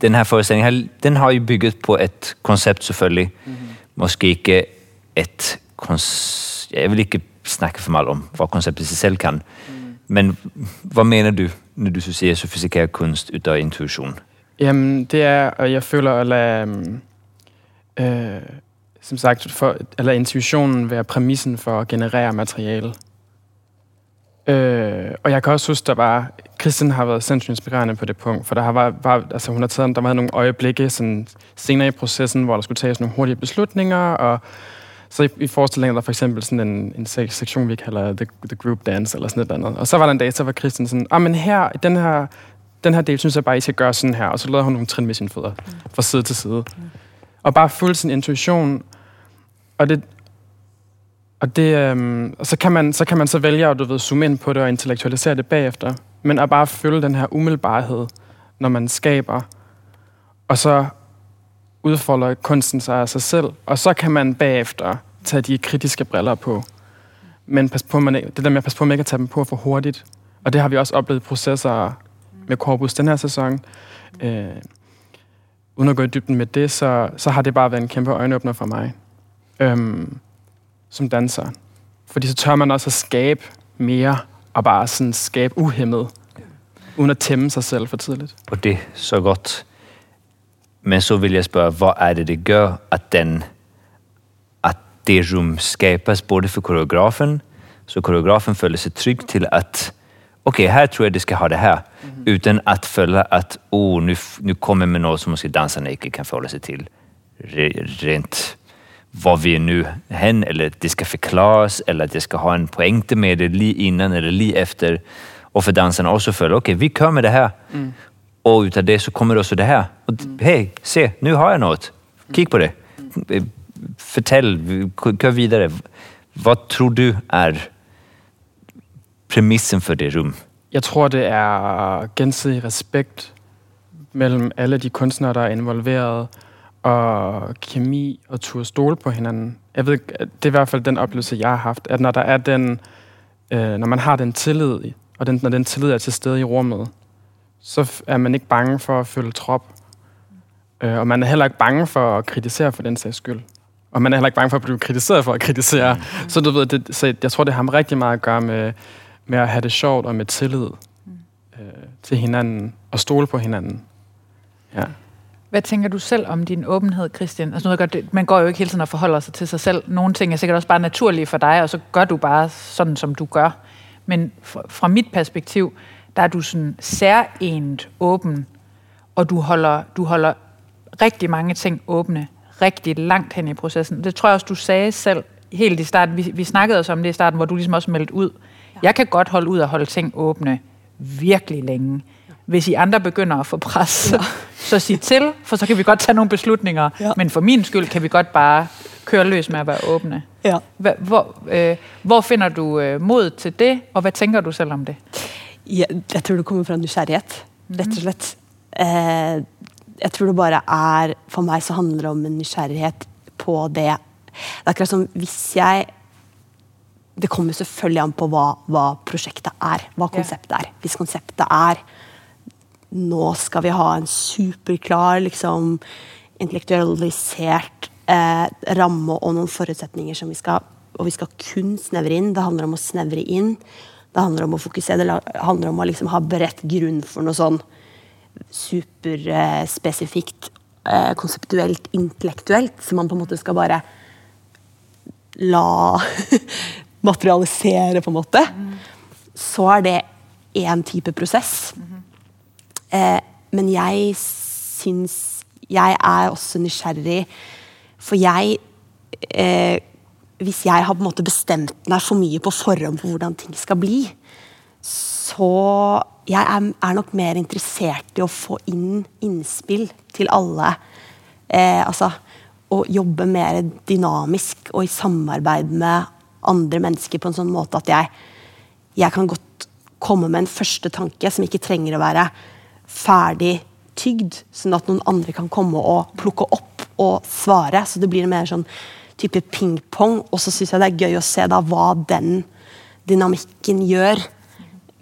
Speaker 2: den her forestilling, den har jo bygget på et koncept selvfølgelig. Mm-hmm. Måske ikke et koncept, jeg vil ikke snakke for meget om, hvad konceptet i sig selv kan. Mm. Men hvad mener du, når du så siger sofistikeret kunst ud af intuition?
Speaker 4: Jamen, det er, og jeg føler at lade, um, øh, som sagt, for, at lade intuitionen være præmissen for at generere materiale. Øh, og jeg kan også huske, der var, Kristen har været sindssygt inspirerende på det punkt, for der har var, var altså hun har taget, der var nogle øjeblikke sådan, senere i processen, hvor der skulle tages nogle hurtige beslutninger, og Så i, i forestillingen er der for eksempel sådan en, en sektion, vi kalder the, the Group Dance, eller sådan et eller andet. Og så var der en dag, så var Christian sådan, ah, men her, den her, den her del synes jeg bare, I skal gøre sådan her. Og så lavede hun nogle trin med sine fødder, fra side til side. Og bare følge sin intuition. Og det, og det, øhm, og så, kan man, så kan man så vælge at du ved, zoome ind på det og intellektualisere det bagefter. Men at bare følge den her umiddelbarhed, når man skaber. Og så udfolder kunsten sig af sig selv. Og så kan man bagefter tage de kritiske briller på. Men pas på, man, det der med at passe på, at man ikke kan tage dem på for hurtigt. Og det har vi også oplevet processer med Corpus den her sæson. Øh, uden at gå i dybden med det, så, så har det bare været en kæmpe øjenåbner for mig. Øhm, som danser. Fordi så tør man også at skabe mere, og bare sådan skabe uhemmet, uden at tæmme sig selv for tidligt.
Speaker 2: Og det er så godt. Men så vil jeg spørge, hvad er det, det gør, at den at det rum skabes både for koreografen, så koreografen føler sig tryg til at okej, här tror jag det ska ha det här. Mm. Utan att följa att, oh, nu, nu kommer med något som måske dansarna inte kan förhålla sig till. Rent vad vi är nu hen, eller det ska förklaras, eller att det ska ha en poängte med det li innan eller li efter. Och för dansarna också följa, okej, okay, vi kör med det här. Mm. Och utav det så kommer det också det här. Och mm. hej, se, nu har jag något. Kik på det. Mm. Fortell, kör vidare. Vad tror du är præmissen for det rum?
Speaker 4: Jeg tror, det er gensidig respekt mellem alle de kunstnere, der er involveret, og kemi og turde stole på hinanden. Jeg ved, det er i hvert fald den oplevelse, jeg har haft, at når der er den, øh, når man har den tillid, og den, når den tillid er til stede i rummet, så er man ikke bange for at følge trop. Øh, og man er heller ikke bange for at kritisere for den sags skyld. Og man er heller ikke bange for at blive kritiseret for at kritisere. Mm. Så du ved, det, så jeg tror, det har rigtig meget at gøre med, med at have det sjovt og med tillid mm. øh, til hinanden og stole på hinanden. Ja.
Speaker 1: Hvad tænker du selv om din åbenhed, Christian? Altså, nu godt, det, man går jo ikke hele tiden og forholder sig til sig selv. Nogle ting er sikkert også bare naturlige for dig, og så gør du bare sådan, som du gør. Men fra, fra mit perspektiv, der er du sådan særligt åben, og du holder, du holder rigtig mange ting åbne, rigtig langt hen i processen. Det tror jeg også, du sagde selv helt i starten. Vi, vi snakkede også om det i starten, hvor du ligesom også meldte ud. Jeg kan godt holde ud og holde ting åbne virkelig længe. Hvis I andre begynder at få pres, ja. så sig til, for så kan vi godt tage nogle beslutninger. Ja. Men for min skyld kan vi godt bare køre løs med at være åbne. Ja. Hvor, øh, hvor finder du øh, mod til det, og hvad tænker du selv om det?
Speaker 3: Ja, jeg tror det kommer fra nysgerrighed, rett og slett. Eh, jeg tror det bare er, for mig så handler det om en nysgerrighed på det. Det er akkurat som hvis jeg det kommer selvfølgelig an på hva, hva prosjektet er, hva konseptet er. Hvis konseptet er nå skal vi ha en superklar, liksom, intellektualisert eh, ramme og noen forutsetninger som vi skal og vi skal kun snevre inn. Det handler om å snevre inn. Det handler om å fokusere, det handler om å liksom ha beredt grunn for noe sånn superspesifikt, eh, konseptuelt, intellektuelt, som man på en måte skal bare la materialisere, på en måte, mm. så er det én type prosess. Mm. Eh, men jeg syns Jeg er også nysgjerrig, for jeg eh, Hvis jeg har på en måte bestemt mig for mye på forhånd på hvordan ting skal bli, så jeg er, er nok mer interessert i å få inn innspill til alle. Eh, altså å jobbe mer dynamisk og i samarbeid med andre mennesker på en sånn måte at jeg, jeg kan godt komme med en første tanke som ikke trenger å være ferdig tygd, sånn at noen andre kan komme og plukke opp og svare. Så det blir en mer sånn type pingpong. Og så syns jeg det er gøy å se da hva den dynamikken gjør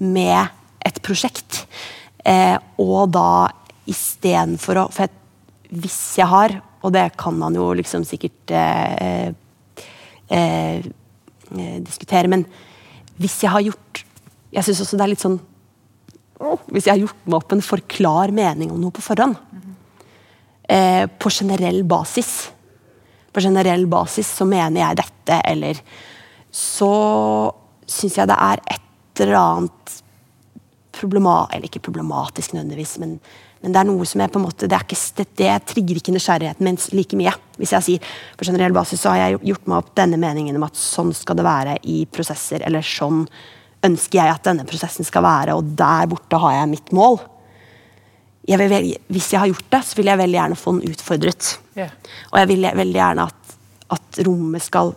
Speaker 3: med et prosjekt. Eh, og da istedenfor å For jeg, hvis jeg har, og det kan man jo liksom sikkert eh, eh, eh, diskutere. Men hvis jeg har gjort Jeg syns også det er litt sånn hvis jeg har gjort meg opp en for klar mening om noe på forhånd, eh, på generell basis På generell basis så mener jeg dette, eller Så syns jeg det er et eller annet problematisk Eller ikke problematisk nødvendigvis, men, Men det er noe som jeg på en måte, det, er ikke, det, det trigger ikke nysgjerrigheten min like mye. Hvis jeg sier på generell basis så har jeg gjort meg opp denne meningen om at sånn skal det være i prosesser, eller sånn ønsker jeg at denne prosessen skal være, og der borte har jeg mitt mål. Jeg velge, hvis jeg har gjort det, så vil jeg veldig gjerne få den utfordret.
Speaker 1: Ja.
Speaker 3: Og jeg vil veldig gjerne at, at rommet skal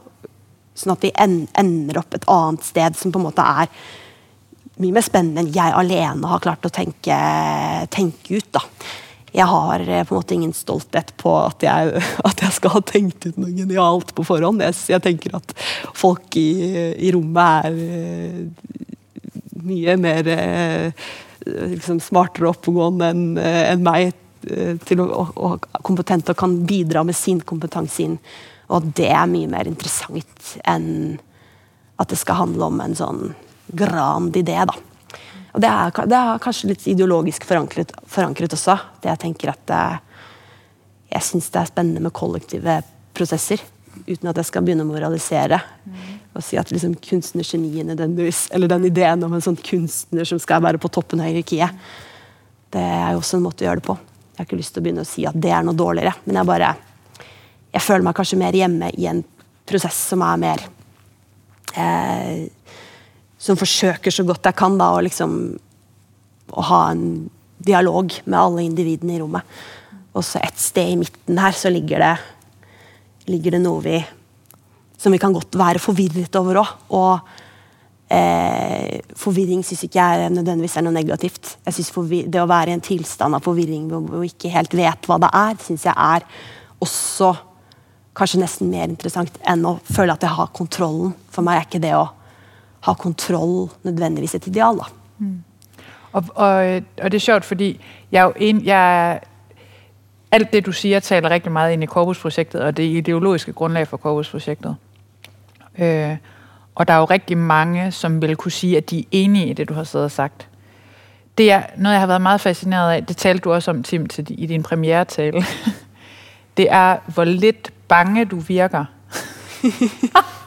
Speaker 3: Sånn at vi ender opp et annet sted som på en måte er mye mer spennende enn jeg alene har klart å tenke, tenke ut. da. Jeg har eh, på en måte ingen stolthet på at jeg, at jeg skal ha tenkt ut noe genialt på forhånd. Jeg, jeg tenker at folk i, i rommet er uh, mye mer uh, liksom smartere og oppegående enn en meg til å, og, og kompetente og kan bidra med sin kompetanse inn. Og det er mye mer interessant enn at det skal handle om en sånn grand idé. da. Og det er, det er kanskje litt ideologisk forankret, forankret også. Det jeg tenker at det, Jeg syns det er spennende med kollektive prosesser. Uten at jeg skal begynne å moralisere. Mm. Og si at liksom kunstnergeniene nødvendigvis Eller den ideen om en sånn kunstner som skal være på toppen av hierarkiet. Det er jo også en måte å gjøre det på. Jeg har ikke lyst til å begynne å si at det er noe dårligere. Men jeg bare Jeg føler meg kanskje mer hjemme i en prosess som er mer eh, som forsøker så godt jeg kan da, å, liksom, å ha en dialog med alle individene i rommet. Og så et sted i midten her så ligger det, ligger det noe vi som vi kan godt være forvirret over òg. Og eh, forvirring syns ikke jeg nødvendigvis er noe negativt. Jeg synes Det å være i en tilstand av forvirring hvor vi ikke helt vet hva det er, syns jeg er også kanskje nesten mer interessant enn å føle at jeg har kontrollen. For meg er ikke det å ha kontroll nødvendigvis et ideal. Da. Mm.
Speaker 1: Og, og, og det er sjovt, fordi jeg er jo en, jeg, alt det du siger taler rigtig meget ind i korpusprojektet og det ideologiske grundlag for korpusprojektet. Øh, og der er jo rigtig mange, som vil kunne sige, at de er enige i det, du har siddet og sagt. Det er noget, jeg har været meget fascineret af, det talte du også om, Tim, til, i din premiere-tale. det er, hvor lidt bange du virker.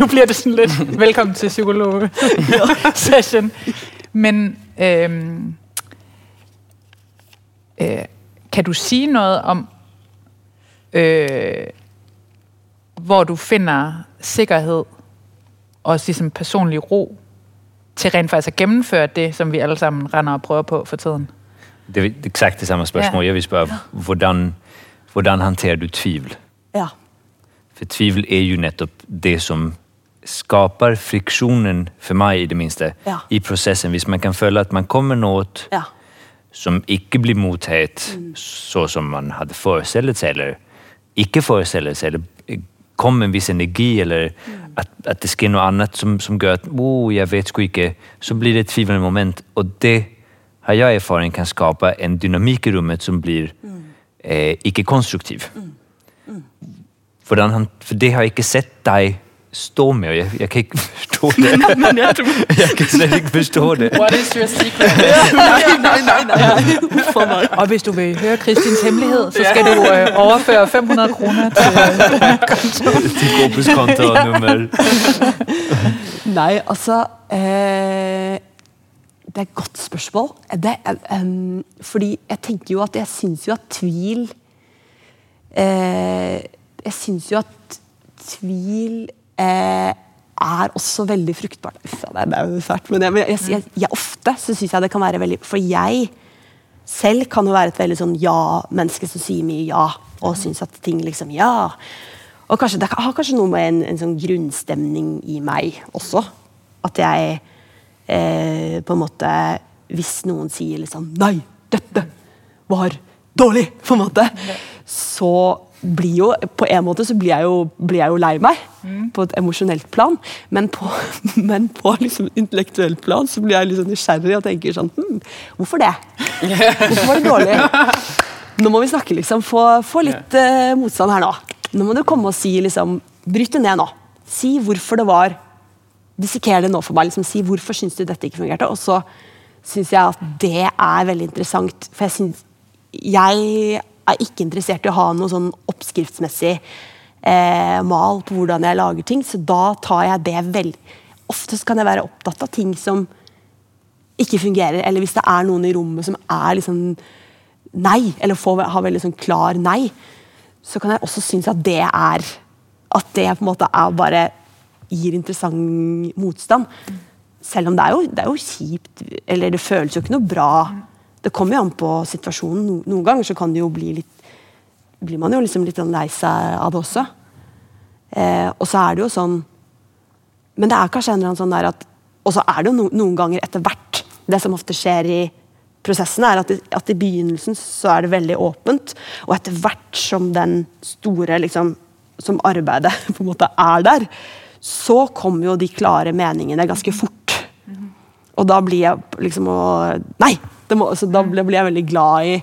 Speaker 1: nu bliver det sådan lidt velkommen til psykolog-session. Men øhm, øh, kan du sige noget om, øh, hvor du finder sikkerhed og ligesom personlig ro til rent faktisk at gennemføre det, som vi alle sammen render og prøver på for tiden?
Speaker 2: Det er exakt det samme spørgsmål. Ja. Jeg vil spørge, hvordan, hvordan hanterer du tvivl?
Speaker 3: Ja.
Speaker 2: For tvivel er jo nettopp det som skaper friksjonen, for meg i det minste,
Speaker 3: ja.
Speaker 2: i prosessen. Hvis man kan føle at man kommer noe
Speaker 3: ja.
Speaker 2: som ikke blir mottatt mm. så som man hadde forestilt seg, eller ikke forestilt seg, eller kom en viss energi, eller mm. at, at, det sker noe annet som, som gjør at oh, jeg vet sko ikke, så blir det et tvilende moment. Og det har jeg erfaring kan skape en dynamikk i rommet som blir mm. eh, ikke konstruktiv. Mm. mm hvordan han For det har jeg ikke sett deg stå med, og jeg, jeg kan ikke forstå det.
Speaker 3: Men jeg, tror...
Speaker 2: jeg kan slet ikke forstå det.
Speaker 1: What is your secret?
Speaker 3: nei, nei, nei, nei.
Speaker 1: Og hvis du vil høre Kristins hemmelighed, så skal du øh, overføre 500 kroner til øh, kontoen.
Speaker 2: til Gruppes kontonummer.
Speaker 3: nei, altså eh, Det er et godt spørsmål. Det, um, fordi jeg tenker jo at jeg syns jo at tvil eh, jeg syns jo at tvil eh, er også veldig fruktbart. Uff, det er jo fælt, men, jeg, men jeg, jeg, jeg, ofte så syns jeg det kan være veldig For jeg selv kan jo være et veldig sånn ja-menneske som sier mye ja, og syns at ting liksom Ja. Og kanskje, det har kanskje noe med en, en sånn grunnstemning i meg også. At jeg eh, på en måte Hvis noen sier liksom Nei, dette var dårlig! på en måte, Så blir jo, På en måte så blir jeg jo, blir jeg jo lei meg, mm. på et emosjonelt plan. Men på, men på liksom intellektuelt plan så blir jeg liksom nysgjerrig og tenker sånn hm, Hvorfor det? Hvorfor var det dårlig? Nå må vi snakke, liksom. Få, få litt uh, motstand her nå. Nå må du komme og si liksom Bryt det ned nå. Si hvorfor det var Disseker det nå for meg. liksom Si hvorfor syns du dette ikke fungerte. Og så syns jeg at det er veldig interessant. For jeg syns jeg er ikke interessert i å ha noe sånn oppskriftsmessig eh, mal på hvordan jeg lager ting, så da tar jeg det vel Oftest kan jeg være opptatt av ting som ikke fungerer, eller hvis det er noen i rommet som er liksom nei, eller får, ha veldig sånn klar nei, så kan jeg også synes at det er At det på en måte er bare gir interessant motstand. Selv om det er jo, det er jo kjipt, eller det føles jo ikke noe bra. Det kommer jo an på situasjonen. No, noen ganger så kan det jo bli litt blir man jo liksom litt lei seg av det også. Eh, og så er det jo sånn Men det er kanskje en eller annen sånn der at Og så er det jo no, noen ganger etter hvert Det som ofte skjer i prosessen, er at, det, at i begynnelsen så er det veldig åpent, og etter hvert som den store liksom Som arbeidet på en måte er der, så kommer jo de klare meningene ganske fort. Og da blir jeg liksom å Nei! Må, da blir jeg veldig glad i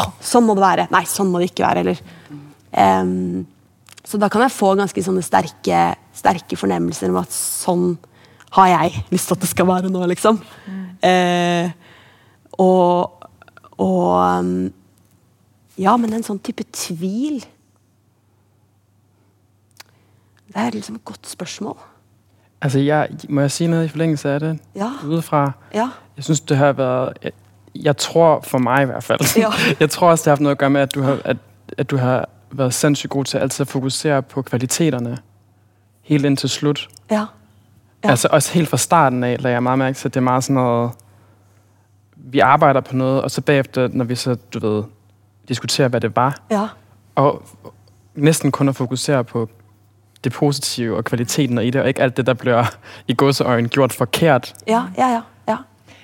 Speaker 3: oh, Sånn må det være. Nei, sånn må det ikke være. Eller, um, så da kan jeg få ganske sånne sterke, sterke fornemmelser om at sånn har jeg lyst til at det skal være nå, liksom. Mm. Eh, og, og um, Ja, men en sånn type tvil Det er liksom et godt spørsmål.
Speaker 4: Altså, jeg, må jeg sige noget i forlængelse af det?
Speaker 3: Ja.
Speaker 4: Udefra?
Speaker 3: Ja.
Speaker 4: Jeg synes, det har været... Jeg, jeg tror, for mig i hvert fald,
Speaker 3: Ja.
Speaker 4: jeg tror også, det har haft noget at gøre med, at du har, at, at du har været sindssygt god til altid at fokusere på kvaliteterne. Helt indtil slut.
Speaker 3: Ja. Ja.
Speaker 4: Altså også helt fra starten af, lagde jeg meget mærke til, at det er meget sådan noget... Vi arbejder på noget, og så bagefter, når vi så, du ved, diskuterer, hvad det var,
Speaker 3: Ja.
Speaker 4: og næsten kun at fokusere på det positive og kvaliteten i det, og ikke alt det, der bliver i godseøjen gjort forkert.
Speaker 3: Ja, ja, ja. ja.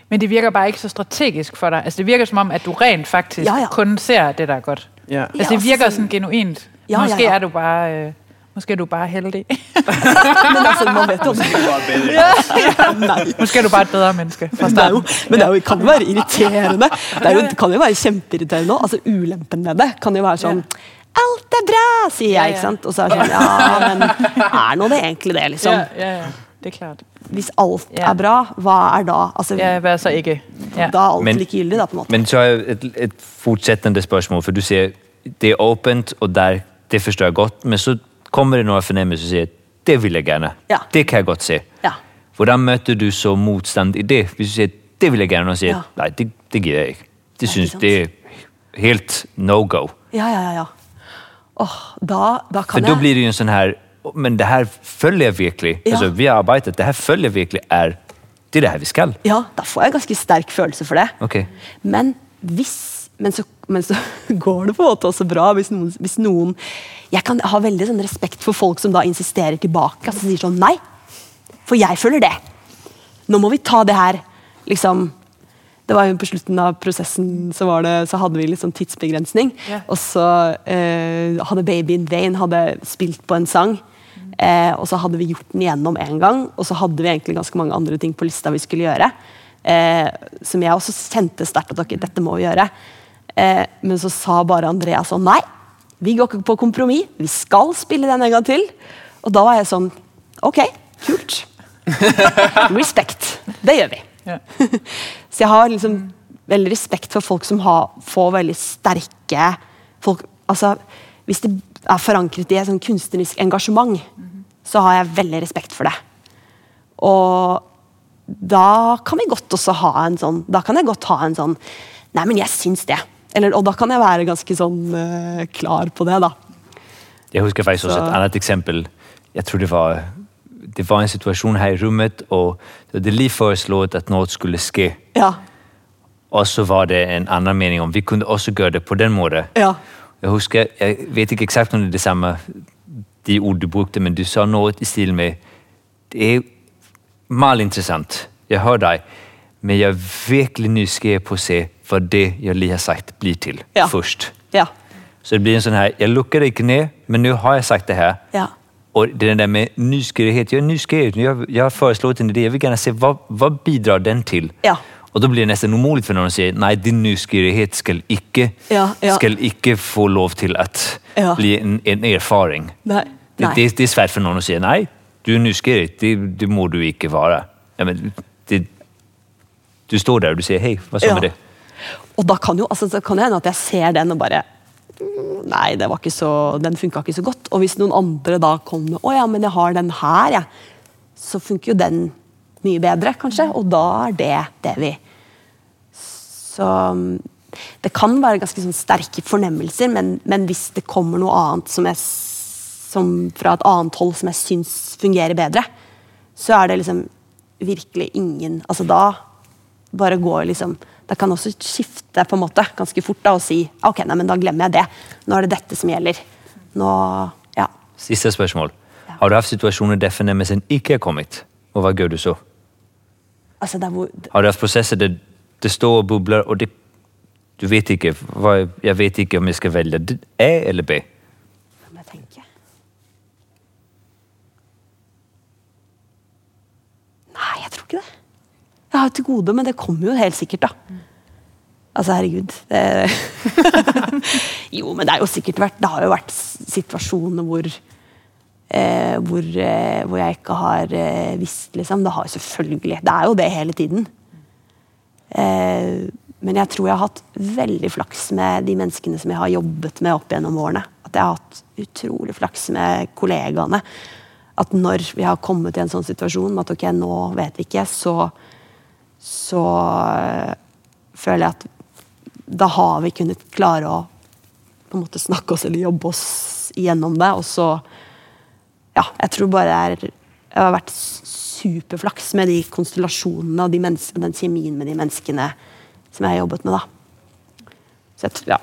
Speaker 1: Men det virker bare ikke så strategisk for dig. Altså det virker som om, at du rent faktisk
Speaker 3: Ja, ja.
Speaker 1: kun ser det, der er godt.
Speaker 4: Ja.
Speaker 1: Altså
Speaker 3: Ja,
Speaker 1: det virker
Speaker 3: sådan-
Speaker 1: genuint.
Speaker 3: Ja,
Speaker 1: Måske
Speaker 3: ja, ja.
Speaker 1: er du bare... Øh, måske er du bare heldig.
Speaker 3: Men altså, man vet jo Nei.
Speaker 1: måske er du bare et bedre menneske fra
Speaker 3: Det er jo,
Speaker 1: starten.
Speaker 3: men det er jo, kan jo være irriterende. Det, er jo, det kan jo være kjempeirriterende. Altså, ulempen med det kan jo være sånn Alt er bra, sier
Speaker 1: Ja,
Speaker 3: jeg.
Speaker 1: ja.
Speaker 3: ikke sant? Og så er det sånn Ja, men er nå det egentlig det, liksom?
Speaker 1: Ja, ja, ja. Det er klart.
Speaker 3: Hvis alt
Speaker 1: Ja.
Speaker 3: er bra, hva er da? Altså,
Speaker 1: Ja, hvad så ikke? Ja.
Speaker 3: Da er alt
Speaker 2: Men-
Speaker 3: likegyldig, da, på en måte.
Speaker 2: Men så har jeg et, et fortsättande spørgsmål, for du siger, det er åbent, og der, det forstår jeg godt, men så kommer det nogle fornemmelser, og siger, det vil jeg gerne.
Speaker 3: Ja.
Speaker 2: Det kan jeg godt se.
Speaker 3: Ja.
Speaker 2: Hvordan møter du så modstand i det? Hvis du siger, det vil jeg gerne, og siger,
Speaker 3: Ja.
Speaker 2: nej, det, det giver jeg ikke. Det synes,
Speaker 3: sant?
Speaker 2: det er helt no-go.
Speaker 3: Ja, ja, ja. ja. Åh, da, da
Speaker 2: For
Speaker 3: kan
Speaker 2: då
Speaker 3: jeg
Speaker 2: blir det ju en sån här, men det här följer virkelig.
Speaker 3: Ja.
Speaker 2: Alltså, vi har arbetat, det här följer virkelig är, det är det här vi skall.
Speaker 3: Ja, da får jeg ganske sterk følelse for det.
Speaker 2: Okej.
Speaker 3: Men hvis Men så, men så går det på en måte også bra hvis noen, hvis noen Jeg kan ha veldig sånn respekt for folk som da insisterer tilbake. Altså sier sånn Nei, for jeg føler det. Nå må vi ta det her. Liksom det var jo På slutten av prosessen så, var det, så hadde vi litt sånn tidsbegrensning.
Speaker 1: Ja.
Speaker 3: Og så eh, hadde Baby in Vain hadde spilt på en sang. Eh, og så hadde vi gjort den igjennom én gang, og så hadde vi egentlig ganske mange andre ting på lista vi skulle gjøre. Eh, som jeg også kjente sterkt at ok, dette må vi gjøre. Eh, men så sa bare Andrea sånn Nei, vi går ikke på kompromiss. Vi skal spille den en gang til. Og da var jeg sånn Ok, kult. Respekt. Det gjør vi. Så jeg har liksom veldig respekt for folk som har, får veldig sterke folk, altså, Hvis det er forankret i et sånn kunstnerisk engasjement, så har jeg veldig respekt for det. Og da kan vi godt også ha en sånn Da kan jeg godt ha en sånn Nei, men jeg syns det. Eller, og da kan jeg være ganske sånn eh, klar på det, da.
Speaker 2: Jag huskar faktiskt också
Speaker 3: Så-
Speaker 2: ett annat exempel. Jag tror det var, det var en situation här i rummet och det var lige föreslået att något skulle ske.
Speaker 3: Ja.
Speaker 2: Och så var det en annan mening om vi kunde också göra det på den måten.
Speaker 3: Ja.
Speaker 2: Jag huskar, jag vet inte exakt om det är detsamma, de ord du brukte, men du sa något i stil med det är mal intressant, jag hör dig, men jag är verkligen nyfiken på att se vad det jag lige har sagt blir till
Speaker 3: Ja.
Speaker 2: först.
Speaker 3: Ja.
Speaker 2: Så det blir en sån här, jag luckar inte ner, men nu har jag sagt det här.
Speaker 3: Ja.
Speaker 2: Och det där med nysgerrighet, jag är nyfiken, jag, jag har föreslagit en idé, jag vill gärna se vad, vad bidrar den till?
Speaker 3: Ja.
Speaker 2: Och då blir det nästan omöjligt för någon att säga, nej din nysgerrighet ska icke,
Speaker 3: Ja, ja.
Speaker 2: ska icke få lov till att
Speaker 3: Ja.
Speaker 2: bli en, en erfaring.
Speaker 3: Nei.
Speaker 2: Det, det, det är svårt för någon att säga, nej du är nyfiken, det, det må du icke vara. Ja, men det, du står där och du säger, hej, vad sa
Speaker 3: Ja.
Speaker 2: med det?
Speaker 3: Og da kan jo altså, så kan det hende at jeg ser den og bare "Mm, Nei, det var ikke så, den funka ikke så godt. Og hvis noen andre da kommer med 'Å ja, men jeg har den her', jeg. Så funker jo den mye bedre, kanskje. Og da er det det vi Så Det kan være ganske sånn sterke fornemmelser, men, men hvis det kommer noe annet som jeg, som fra et annet hold som jeg syns fungerer bedre, så er det liksom virkelig ingen Altså da bare går liksom Det kan også skifte på en måte ganske fort da og si ok, nei, men da glemmer jeg det. Nå er det dette som gjelder. Nå, ja.
Speaker 2: Siste spørsmål. Har du haft situationer der fornemmelsen ikke er kommet? Og hvad gør du så?
Speaker 3: Altså der hvor
Speaker 2: Har du haft processer der det står og bubler, og det, du vet ikke, hvad, jeg vet ikke, om jeg skal vælge A eller B?
Speaker 3: La meg tenke. Nej, jeg tror ikke det. Jeg har til gode, men det kommer jo helt sikkert, da. Altså, herregud. Det... jo, men det har jo sikkert vært Det har jo vært situationer, hvor eh, hvor, eh, hvor jeg ikke har eh, visst, liksom. Det har jo selvfølgelig Det er jo det hele tiden. Eh, men jeg tror jeg har hatt veldig flaks med de menneskene som jeg har jobbet med opp gjennom årene. At jeg har hatt utrolig flaks med kollegaene. At når vi har kommet i en sånn situasjon med at ok, nå vet vi ikke, så, så øh, føler jeg at da har vi kunnet klare å på en måte snakke oss eller jobbe oss igjennom det. Og så Ja, jeg tror bare det er Jeg har vært superflaks med de konstellasjonene og de menneskene, den kjemien med de menneskene som jeg har jobbet med. da. Så jeg, ja.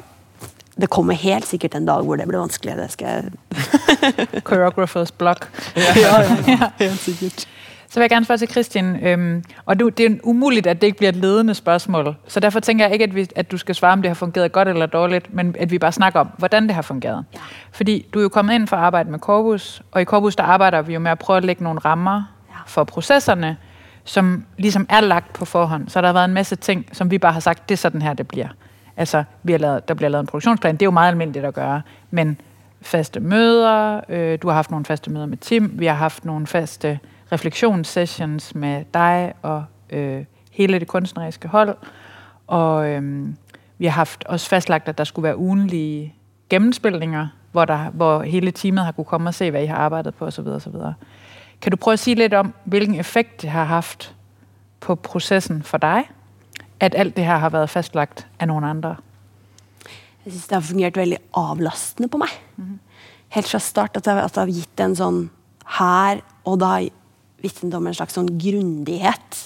Speaker 3: Det kommer helt sikkert en dag hvor det blir vanskelig. Det skal jeg
Speaker 1: Choreographers block.
Speaker 3: helt sikkert.
Speaker 1: Så vil jeg gerne spørge til Christian, øhm, og du, det er umuligt, at det ikke bliver et ledende spørgsmål, så derfor tænker jeg ikke, at, vi, at du skal svare, om det har fungeret godt eller dårligt, men at vi bare snakker om, hvordan det har fungeret.
Speaker 3: Ja.
Speaker 1: Fordi du er jo kommet ind for at arbejde med Corbus, og i Corbus der arbejder vi jo med at prøve at lægge nogle rammer for processerne, som ligesom er lagt på forhånd. Så der har været en masse ting, som vi bare har sagt, det er sådan her, det bliver. Altså, vi har lavet, der bliver lavet en produktionsplan, det er jo meget almindeligt at gøre, men faste møder, øh, du har haft nogle faste møder med Tim, vi har haft nogle faste refleksionssessions med dig og øh, hele det kunstneriske hold, og øh, vi har haft også fastlagt, at der skulle være ugenlige gennemspilninger, hvor, der, hvor hele teamet har kunne komme og se, hvad I har arbejdet på osv. osv. Kan du prøve at sige lidt om, hvilken effekt det har haft på processen for dig, at alt det her har været fastlagt af nogle andre?
Speaker 3: Jeg synes det har fungert veldig avlastende på meg. Helt fra start. At det, at det har gitt en sånn her, og det har vitnet om en slags sånn grundighet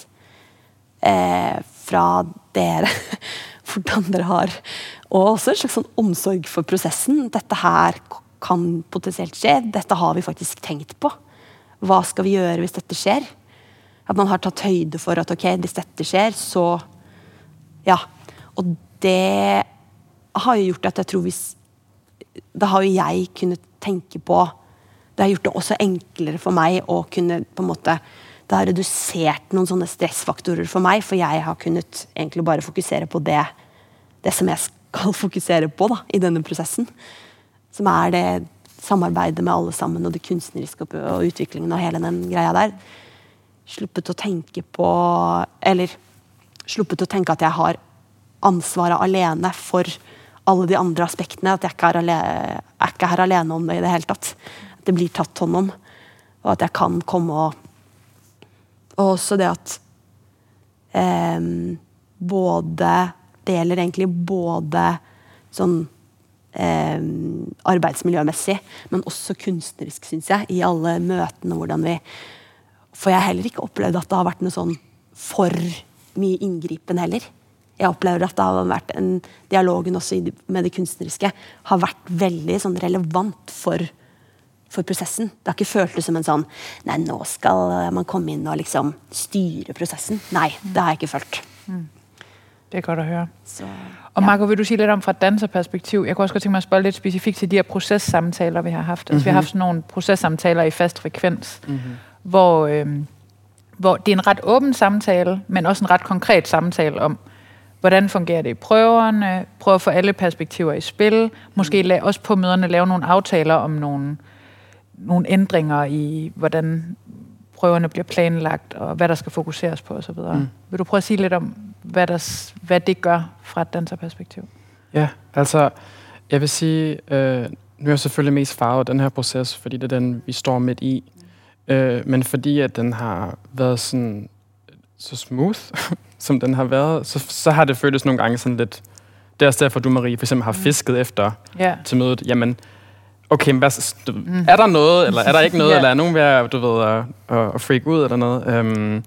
Speaker 3: eh, fra dere. Hvordan dere har Og også en slags sånn omsorg for prosessen. Dette her kan potensielt skje. Dette har vi faktisk tenkt på. Hva skal vi gjøre hvis dette skjer? At man har tatt høyde for at ok, hvis dette skjer, så Ja. Og det har jo gjort at jeg tror hvis Da har jo jeg kunnet tenke på Det har gjort det også enklere for meg å kunne på en måte Det har redusert noen sånne stressfaktorer for meg, for jeg har kunnet egentlig bare fokusere på det, det som jeg skal fokusere på da, i denne prosessen. Som er det samarbeidet med alle sammen og det kunstneriske og, og utviklingen og hele den greia der. Sluppet å tenke på Eller sluppet å tenke at jeg har ansvaret alene for alle de andre aspektene. At jeg ikke er, alene, er ikke her alene om det i det hele tatt. At det blir tatt hånd om. Og at jeg kan komme og Og også det at eh, både Det gjelder egentlig både sånn em, arbeidsmiljømessig, men også kunstnerisk, syns jeg, i alle møtene. hvordan vi For jeg har heller ikke opplevd at det har vært noe sånn for mye inngripen heller. Jeg opplever at det har vært en dialogen også med det kunstneriske har vært veldig sånn relevant for, for prosessen. Det har ikke føltes som en sånn Nei, nå skal man komme inn og liksom styre prosessen. Nei, det har jeg ikke følt.
Speaker 1: Det er godt at høre.
Speaker 3: Så,
Speaker 1: Og Marco, vil du sige lidt om fra danserperspektiv? Jeg kunne også godt tænke mig at spørge lidt specifikt til de her processamtaler, vi har haft. Altså, vi har haft sådan nogle processamtaler i fast frekvens, mm-hmm. hvor, øhm, hvor det er en ret åben samtale, men også en ret konkret samtale om, hvordan fungerer det i prøverne, prøve at få alle perspektiver i spil, måske la- også på møderne lave nogle aftaler om nogle, nogle ændringer i, hvordan prøverne bliver planlagt, og hvad der skal fokuseres på osv. Mm. Vil du prøve at sige lidt om, hvad, der, hvad det gør fra et danserperspektiv?
Speaker 4: Ja, altså, jeg vil sige, øh, nu er jeg selvfølgelig mest farvet den her proces, fordi det er den, vi står midt i. Øh, men fordi at den har været sådan så smooth, som den har været, så, så har det føltes nogle gange sådan lidt Det er også derfor, du, Marie, for eksempel har fisket efter
Speaker 1: Ja.
Speaker 4: til mødet. Jamen, okay, men hvad, du, mm. er der noget, eller er der ikke noget,
Speaker 1: Ja.
Speaker 4: eller er nogen ved at, du ved, at, at, at freak ud eller noget? Um,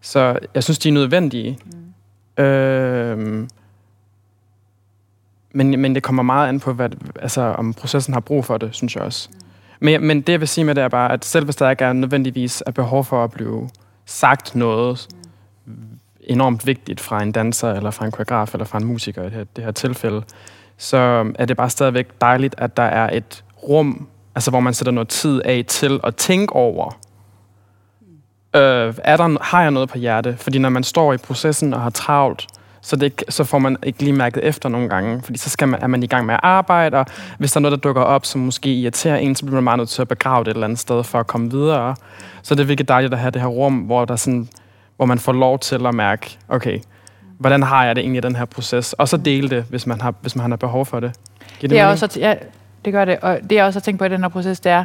Speaker 4: så jeg synes, de er nødvendige. Mm. Um, men, men det kommer meget an på, hvad, altså, om processen har brug for det, synes jeg også. Mm. Men, men det, jeg vil sige med det, er bare, at selv hvis der ikke er nødvendigvis er behov for at blive sagt noget enormt vigtigt fra en danser, eller fra en koreograf, eller fra en musiker i det her, det her tilfælde, så er det bare stadigvæk dejligt, at der er et rum, altså hvor man sætter noget tid af til at tænke over, øh, er der, har jeg noget på hjerte? Fordi når man står i processen og har travlt, så, det så får man ikke lige mærket efter nogle gange, fordi så skal man, er man i gang med at arbejde, og hvis der er noget, der dukker op, som måske irriterer en, så bliver man meget nødt til at begrave det et eller andet sted for at komme videre. Så det er virkelig dejligt at have det her rum, hvor, der sådan, hvor man får lov til at mærke, okay, hvordan har jeg det egentlig i den her proces? Og så dele det, hvis man har, hvis man har behov for det. Giver
Speaker 1: Det er
Speaker 4: mening?
Speaker 1: også, ja, det gør det. Og det jeg også har tænkt på i den her proces, det er,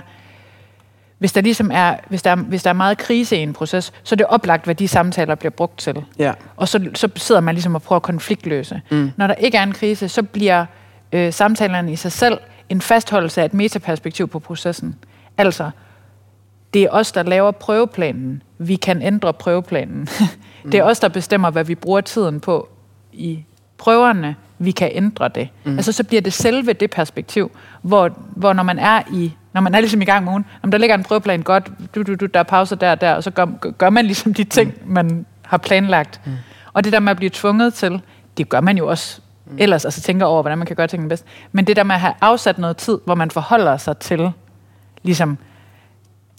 Speaker 1: hvis der ligesom er, hvis der, er- hvis der er meget krise i en proces, så er det oplagt, hvad de samtaler bliver brugt til.
Speaker 4: Ja.
Speaker 1: Og så, så sidder man ligesom og prøver at konfliktløse. Mm. Når der ikke er en krise, så bliver øh, samtalerne i sig selv en fastholdelse af et metaperspektiv på processen. Altså, det er os, der laver prøveplanen. Vi kan ændre prøveplanen. det er os, der bestemmer, hvad vi bruger tiden på i prøverne. Vi kan ændre det. Mm. Altså, så bliver det selve det perspektiv, hvor, hvor når man er i når man er ligesom i gang med ugen, om der ligger en prøveplan godt, du, du, du, der er pauser der og der, og så gør, gør man ligesom de ting, mm. man har planlagt. Mm. Og det der med at blive tvunget til, det gør man jo også mm. ellers, altså tænker over, hvordan man kan gøre tingene bedst. Men det der med at have afsat noget tid, hvor man forholder sig til, ligesom,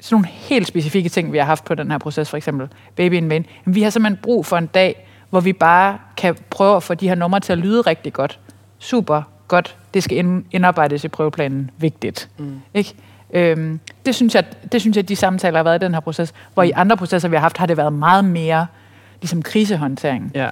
Speaker 1: sådan nogle helt specifikke ting, vi har haft på den her proces, for eksempel Baby in. Men vi har simpelthen brug for en dag, hvor vi bare kan prøve at få de her numre til at lyde rigtig godt. Super godt. Det skal ind- indarbejdes i prøveplanen. Vigtigt. Mm. Ikke? Øhm, det, synes jeg, det synes jeg, de samtaler har været i den her proces. Hvor i andre processer, vi har haft, har det været meget mere ligesom krisehåndtering.
Speaker 4: Ja.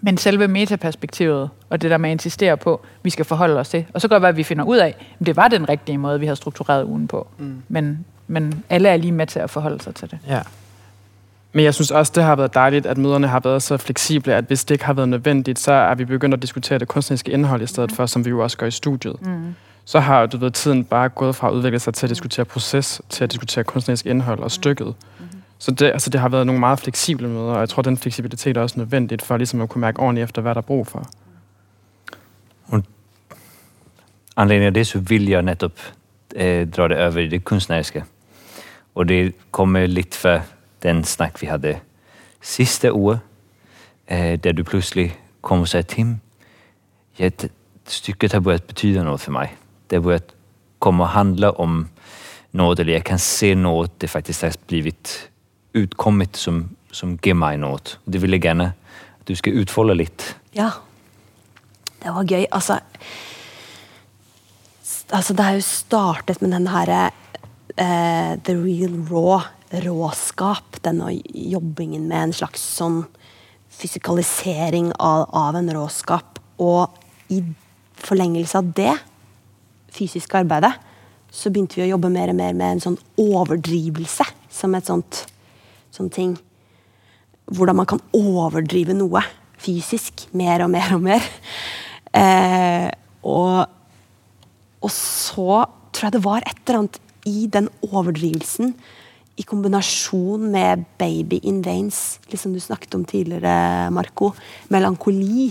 Speaker 1: Men selve metaperspektivet, og det der med at insistere på, vi skal forholde os til. Og så kan det være, at vi finder ud af, at det var den rigtige måde, vi har struktureret ugen på. Mm. Men, men alle er lige med til at forholde sig til det.
Speaker 4: Ja. Men jeg synes også, det har været dejligt, at møderne har været så fleksible, at hvis det ikke har været nødvendigt, så er vi begyndt at diskutere det kunstneriske indhold i stedet mm. for, som vi jo også gør i studiet. Mm. Så har du ved, tiden bare gået fra at udvikle sig til at diskutere proces, til at diskutere kunstnerisk indhold og stykket. Mm. Så det, altså, det har været nogle meget fleksible møder, og jeg tror, den fleksibilitet er også nødvendigt for ligesom at kunne mærke ordentligt efter, hvad der er brug for.
Speaker 2: anledning af det så vill jag netop eh, dra det över i det konstnärliga. Och det kommer lite för den snack vi hade sista året, eh, där du plötsligt kom och sa Tim, ja, det, stycket har börjat betyda något för mig. Det har börjat komma och handla om något, eller jag kan se något det faktiskt har blivit utkommit som, som ger mig något. Det vill jag gärna att du ska utfolda lite.
Speaker 3: Ja. Det var gøy. Altså, altså det har jo startet med den her eh, The Real Raw, råskap. Denne jobbingen med en slags sånn fysikalisering av, av en råskap. Og i forlengelse av det fysiske arbeidet, så begynte vi å jobbe mer og mer med en sånn overdrivelse som et sånt sånn ting hvordan man kan overdrive noe fysisk mer og mer og mer. Eh, og, og så tror jeg det var et eller annet i den overdrivelsen, i kombinasjon med Baby in Veins, liksom du snakket om tidligere, Marco, melankoli.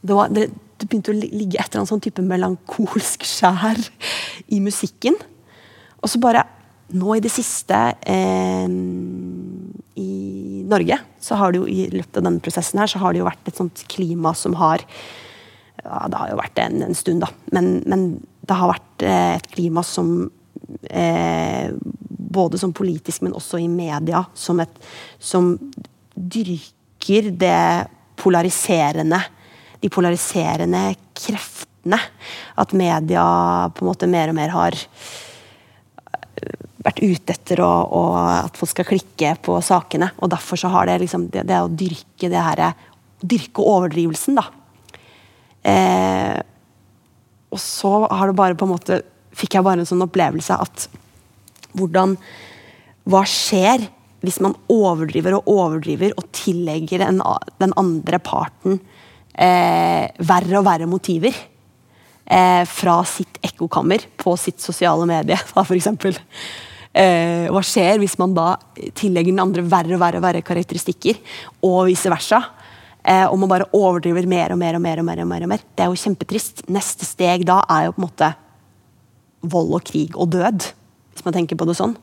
Speaker 3: Det, var, det, det begynte å ligge et eller annet sånn type melankolsk skjær i musikken. Og så bare nå i det siste eh, i Norge, så har det jo i løpet av denne prosessen her, så har det jo vært et sånt klima som har ja, Det har jo vært det en, en stund, da. Men, men det har vært eh, et klima som eh, Både som politisk, men også i media, som, et, som dyrker det polariserende De polariserende kreftene. At media på en måte mer og mer har vært ute etter og, og at folk skal klikke på sakene. Og derfor så har det liksom det, det å dyrke det her Dyrke overdrivelsen, da. Eh, og så har det bare på en måte Fikk jeg bare en sånn opplevelse at hvordan Hva skjer hvis man overdriver og overdriver og tillegger en, den andre parten eh, verre og verre motiver eh, fra sitt ekkokammer på sitt sosiale medie, f.eks. Eh, hva skjer hvis man da tillegger den andre verre og verre, verre karakteristikker, og vice versa? Eh, og man bare overdriver mer og mer og mer. og mer og mer, og mer. Det er jo kjempetrist. Neste steg da er jo på en måte vold og krig og død, hvis man tenker på det sånn.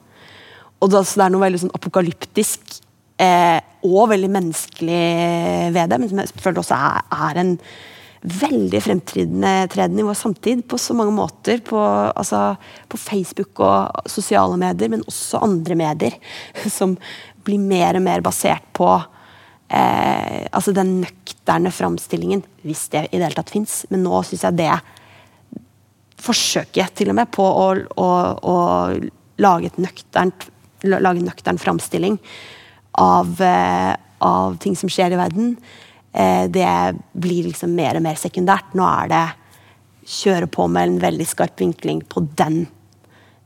Speaker 3: Og det, altså, Det er noe veldig sånn apokalyptisk eh, og veldig menneskelig ved det, men som jeg føler også er, er en veldig fremtredende i vår samtid på så mange måter. På, altså, på, Facebook og sosiale medier, men også andre medier. Som blir mer og mer basert på eh, altså den nøkterne framstillingen, hvis det i det hele tatt fins. Men nå syns jeg det forsøket til og med på å, å, å lage, et nøkternt, lage en nøktern framstilling av, eh, av ting som skjer i verden, Eh, det blir liksom mer og mer sekundært. Nå er det kjøre på med en veldig skarp vinkling på den,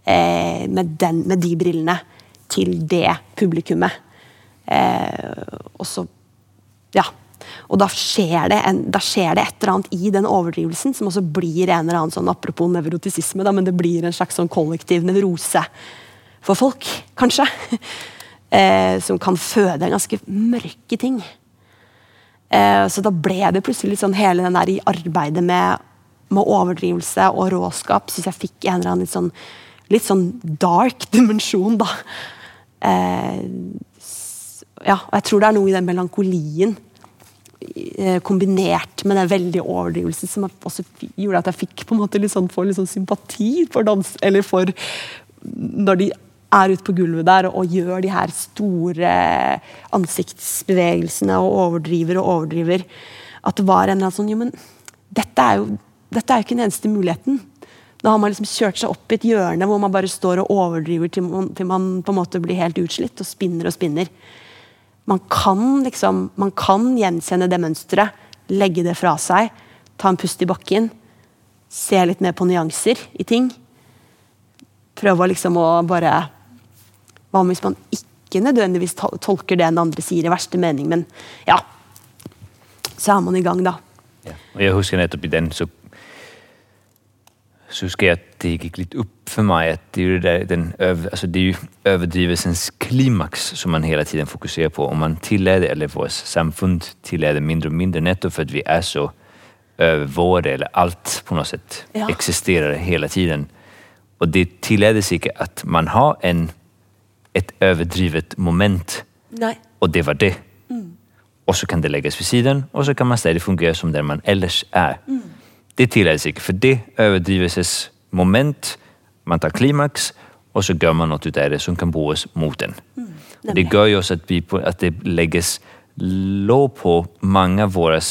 Speaker 3: eh, med, den med de brillene, til det publikummet. Eh, og så Ja. Og da skjer, det en, da skjer det et eller annet i den overdrivelsen som også blir en eller annen sånn, Apropos nevrotisisme, da, men det blir en slags sånn kollektiv nevrose for folk, kanskje. Eh, som kan føde ganske mørke ting. Eh, så da ble det plutselig litt sånn hele den der i arbeidet med, med overdrivelse og råskap syns jeg fikk en eller annen litt sånn, litt sånn dark dimensjon, da. Eh, ja, og jeg tror det er noe i den melankolien eh, kombinert med den veldige overdrivelse som også gjorde at jeg fikk på en måte litt sånn, for litt sånn sympati for dans, eller for når de er ute på gulvet der og gjør de her store ansiktsbevegelsene og overdriver og overdriver. At det var en eller annen sånn Jo, men dette er jo, dette er jo ikke den eneste muligheten. Da har man liksom kjørt seg opp i et hjørne hvor man bare står og overdriver til man, til man på en måte blir helt utslitt og spinner og spinner. Man kan liksom, man kan gjenkjenne det mønsteret, legge det fra seg, ta en pust i bakken, se litt mer på nyanser i ting. Prøve liksom å bare hva hvis man ikke nødvendigvis tolker det den andre sier i verste mening, men ja Så er man i gang, da.
Speaker 2: Ja. Og jeg husker nettopp i den, så, så jeg at det gikk litt opp for meg at det er, det den øv, altså det er jo overdrivelsens klimaks som man hele tiden fokuserer på. Om man tillader, eller vårt samfunn tillader mindre og mindre, nettopp fordi vi er så övervårde, eller alt på noe sett ja. existerar hele tiden. Og det tillades ikke at man har en ett överdrivet moment.
Speaker 3: Nej.
Speaker 2: Och det var det. Mm. Och så kan det läggas vid sidan och så kan man stadig fungera som den man ellers är. Mm. Det tillades ikke, for det överdrivelses moment, man tar klimax och så gör man något av det som kan bruges mot den. Mm. Det gör ju också att, vi att det lägges låg på många av våra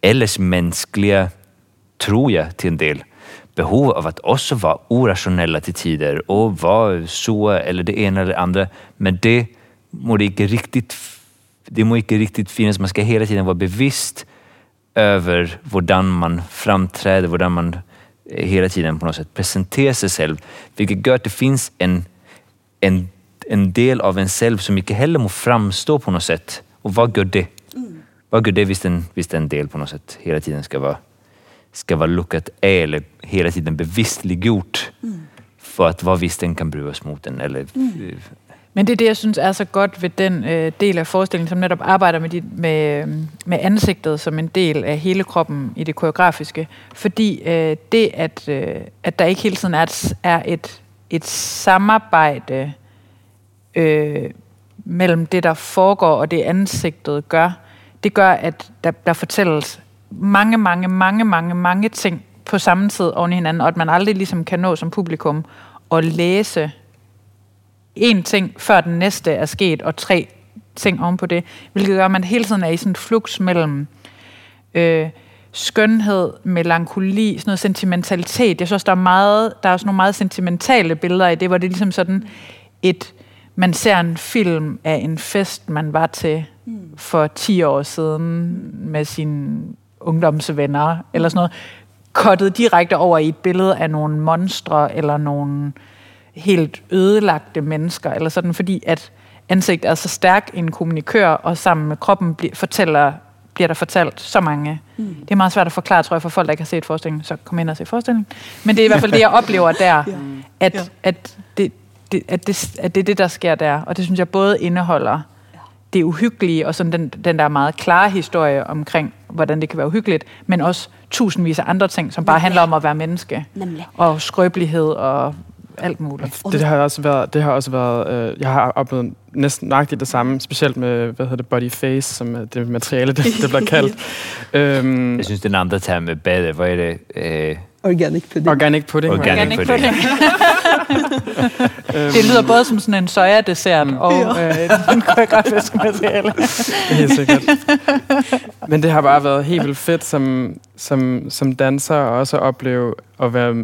Speaker 2: ellers mänskliga, tror jag till en del, behov av att också vara orationella till tider och vara så eller det ena eller det andra. Men det må det inte riktigt, det må inte riktigt finnas. Man ska hela tiden vara bevisst över hur man framträder, hur man hela tiden på något sätt presenterar sig själv. Vilket gör att det finns en, en, en del av en själv som inte heller må framstå på något sätt. Och vad gör det? Mm. Vad gör det hvis en, hvis en del på något sätt hela tiden ska vara ska vara lukkat eller hela tiden bevidstliggjort mm. for at hvorvidt den kan bruges mot den. Eller, mm.
Speaker 1: Men det er det, jeg synes er så godt ved den øh, del af forestillingen, som netop arbejder med, de, med, øh, med ansigtet som en del af hele kroppen i det koreografiske. Fordi øh, det, at, øh, at der ikke hele tiden er et, er et, et samarbejde øh, mellem det, der foregår, og det ansigtet gør, det gør, at der, der fortælles mange, mange, mange, mange, mange ting på samme tid oven i hinanden, og at man aldrig ligesom kan nå som publikum at læse en ting, før den næste er sket, og tre ting oven på det, hvilket gør, at man hele tiden er i sådan en flux mellem øh, skønhed, melankoli, sådan noget sentimentalitet. Jeg synes der er, meget, der er også nogle meget sentimentale billeder i det, hvor det er ligesom sådan et, man ser en film af en fest, man var til for 10 år siden med sin ungdomsvenner, eller sådan noget, kottet direkte over i et billede af nogle monstre, eller nogle helt ødelagte mennesker, eller sådan, fordi at ansigt er så stærk en kommunikør, og sammen med kroppen bliver, fortæller, bliver der fortalt så mange. Mm. Det er meget svært at forklare, tror jeg, for folk, der ikke har set forestillingen, så kom ind og se forestillingen. Men det er i hvert fald det, jeg oplever der, ja. at, ja. at, det, det, at, det, at det er det, der sker der. Og det synes jeg både indeholder det uhyggelige, og sådan den, den der meget klare historie omkring, hvordan det kan være uhyggeligt, men også tusindvis af andre ting, som bare handler om at være menneske. Nemlig. Og skrøbelighed og alt muligt.
Speaker 4: Det, det har også været, det har også været øh, jeg har oplevet næsten nøjagtigt det samme, specielt med, hvad hedder det, body face, som er det materiale, det, det bliver kaldt.
Speaker 2: øhm, jeg synes, den andre term med badet, hvor er det? Øh,
Speaker 3: Organic pudding.
Speaker 4: Organic pudding.
Speaker 2: Organic, Organic pudding.
Speaker 1: det lyder både som sådan en soja-dessert mm. og ja. øh, en koreografisk materiale.
Speaker 4: Helt sikkert. Men det har bare været helt vildt fedt som, som, som danser og også at opleve at være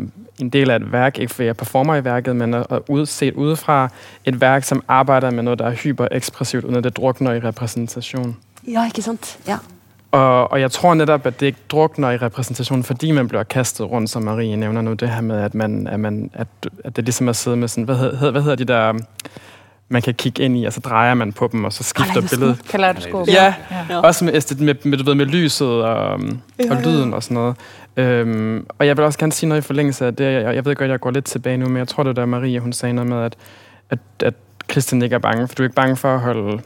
Speaker 4: en del af et værk, ikke fordi jeg performer i værket, men at, at ud, set udefra et værk, som arbejder med noget, der er hyperekspressivt, uden at det drukner i repræsentation.
Speaker 3: Ja, ikke sant? Ja.
Speaker 4: Og, og jeg tror netop, at det ikke drukner i repræsentation, fordi man bliver kastet rundt, som Marie nævner nu, det her med, at, man, at, man, at, at det ligesom at sidde med sådan, hvad hedder, hvad hedder de der, man kan kigge ind i, og så drejer man på dem, og så skifter billedet.
Speaker 1: Kaleidoskop.
Speaker 4: Ja, ja, også med, med, med, du ved, med lyset og, ja, og lyden og sådan noget. Øhm, og jeg vil også gerne sige noget i forlængelse af det. Jeg, jeg ved godt, jeg går lidt tilbage nu, men jeg tror, det der Marie, hun sagde noget med, at, at, at Christian ikke er bange, for du er ikke bange for at holde,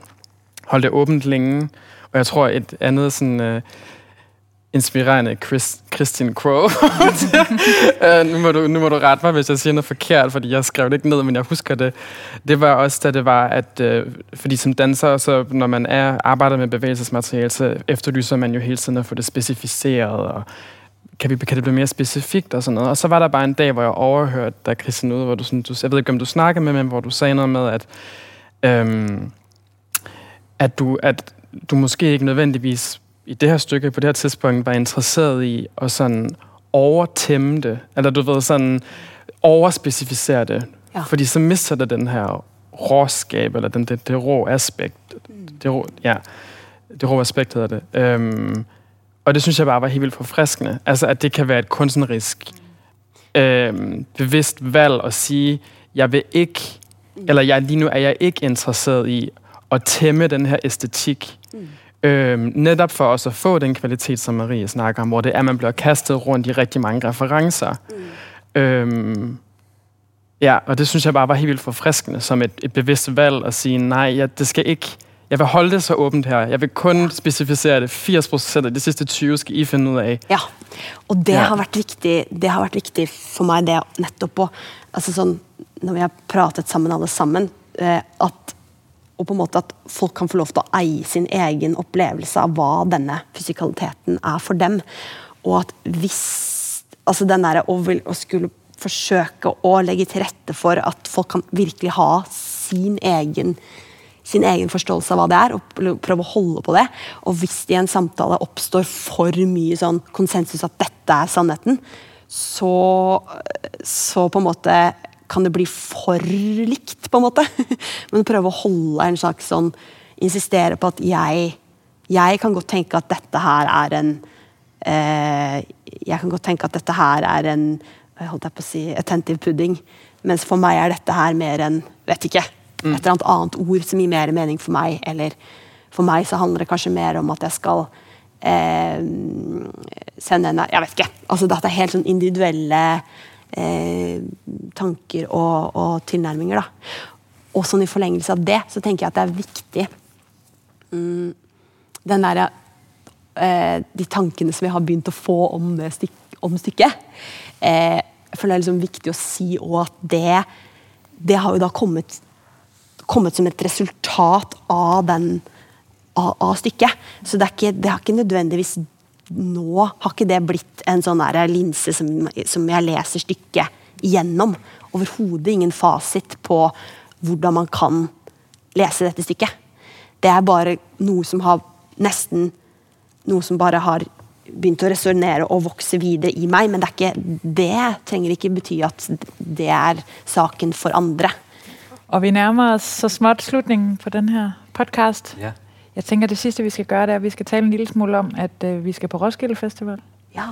Speaker 4: holde det åbent længe. Og jeg tror, et andet sådan... Uh, inspirerende Chris, Christian Crow. uh, øh, nu, må du, nu må du rette mig, hvis jeg siger noget forkert, fordi jeg skrev det ikke ned, men jeg husker det. Det var også, da det var, at uh, fordi som danser, så når man er arbejder med bevægelsesmateriale, så efterlyser man jo hele tiden at få det specificeret, og kan, vi, kan det blive mere specifikt og sådan noget. Og så var der bare en dag, hvor jeg overhørte dig, Christian, ude, hvor du, sådan, du, jeg ved ikke, om du snakkede med men hvor du sagde noget med, at, øhm, at, du, at du måske ikke nødvendigvis i det her stykke på det her tidspunkt var interesseret i at sådan overtæmme det, eller du ved sådan overspecificere det, ja. fordi så mister det den her råskab, eller den, det, det rå aspekt. Mm. Det, rå, ja, det rå aspekt hedder det. Øhm, og det synes jeg bare var helt vildt forfriskende. Altså, at det kan være et kunstnerisk øhm, bevidst valg at sige, jeg vil ikke, eller jeg, lige nu er jeg ikke interesseret i at tæmme den her æstetik. Mm. Øhm, netop for også at få den kvalitet, som Marie snakker om, hvor det er, at man bliver kastet rundt i rigtig mange referencer. Mm. Øhm, ja, og det synes jeg bare var helt vildt forfriskende, som et, et bevidst valg at sige, nej, ja, det skal ikke jeg vil holde det så åbent her. Jeg vil kun specificere det. 80 procent af de sidste 20 skal I finde ud af.
Speaker 3: Ja, og det ja. har vært viktig, det har vært viktig for mig, det netop på, altså sådan, når vi har pratet sammen alle sammen, eh, at og på en måte at folk kan få lov til at eie sin egen oplevelse av hvad denne fysikaliteten er for dem. Og at hvis altså den der, å, å skulle forsøke å legge til rette for at folk kan virkelig ha sin egen sin egen forståelse av hva det er, og prøve å holde på det. Og hvis det i en samtale oppstår for mye sånn konsensus at dette er sannheten, så, så på en måte kan det bli for likt, på en måte. Men prøve å holde en slags sånn Insistere på at jeg, jeg kan godt tenke at dette her er en eh, Jeg kan godt tenke at dette her er en holdt jeg på å si, attentive pudding. Mens for meg er dette her mer en Vet ikke. Mm. Et eller annet annet ord som gir mer mening for meg. Eller for meg så handler det kanskje mer om at jeg skal eh, sende en Jeg vet ikke. altså Dette er helt sånn individuelle eh, tanker og, og, tilnærminger. da. Og sånn i forlengelse av det, så tenker jeg at det er viktig mm, den der, eh, De tankene som jeg har begynt å få om, det styk, om stykket. Eh, jeg føler det er liksom viktig å si òg at det, det har jo da kommet kommet som et resultat av, den, av, av stykket. Så det, ikke, det, har ikke nødvendigvis nå har ikke det blitt en sånn linse som, som, jeg leser stykket gjennom. Overhodet ingen fasit på hvordan man kan lese dette stykket. Det er bare noe som har nesten Noe som bare har begynt å resonnere og vokse videre i meg. Men det, ikke, det trenger ikke bety at det er saken for andre.
Speaker 1: Og vi nærmer os så småt slutningen på den her podcast.
Speaker 2: Ja.
Speaker 1: Jeg tænker, det sidste, vi skal gøre, det er, at vi skal tale en lille smule om, at øh, vi skal på Roskilde Festival.
Speaker 3: Ja. ja.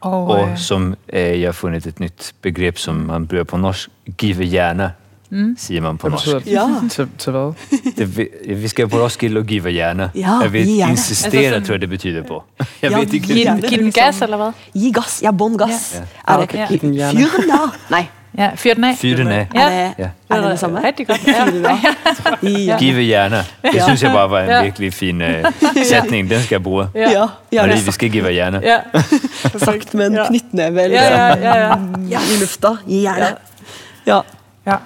Speaker 2: Og, og øh, som øh, jeg har fundet et nyt begreb, som man bruger på norsk, give hjerne.
Speaker 1: Mm.
Speaker 2: siger man på norsk.
Speaker 4: betyder?
Speaker 3: Ja.
Speaker 4: Til, til hvad?
Speaker 2: Det, vi, vi skal på Roskilde og give hjerner.
Speaker 3: Ja,
Speaker 2: jeg vil
Speaker 3: hjerne.
Speaker 2: insistere,
Speaker 1: Altså sådan-
Speaker 2: tror jeg, det betyder på. Jeg
Speaker 3: Ja,
Speaker 2: ved ikke.
Speaker 3: gi-
Speaker 1: Giv,
Speaker 3: Gerne.
Speaker 1: den-
Speaker 3: Ligesom-
Speaker 1: gas, eller hvad?
Speaker 3: Gi gass. Ja, bånn gass.
Speaker 2: Ja.
Speaker 3: Er
Speaker 4: Ja,
Speaker 3: det
Speaker 4: okay. Hjerne.
Speaker 3: Fyr den! Nei.
Speaker 1: Ja, fyr den af.
Speaker 2: Fyr den af.
Speaker 1: Ja.
Speaker 3: Er det,
Speaker 2: Ja.
Speaker 3: er det det samme?
Speaker 1: Rigtig godt.
Speaker 3: Den. Ja.
Speaker 2: Give hjerner. Det
Speaker 3: Ja.
Speaker 2: synes jeg bare var en
Speaker 1: Ja.
Speaker 2: virkelig fin uh, sætning. Den skal jeg bruge.
Speaker 3: Ja,
Speaker 1: Ja.
Speaker 3: gjerne
Speaker 2: Fordi vi skal give hjerner.
Speaker 1: Ja.
Speaker 3: sagt med en
Speaker 1: Ja.
Speaker 3: eller
Speaker 1: Ja, ja, ja, ja.
Speaker 3: ja, i lufta. Gjerne. Ja.
Speaker 1: ja.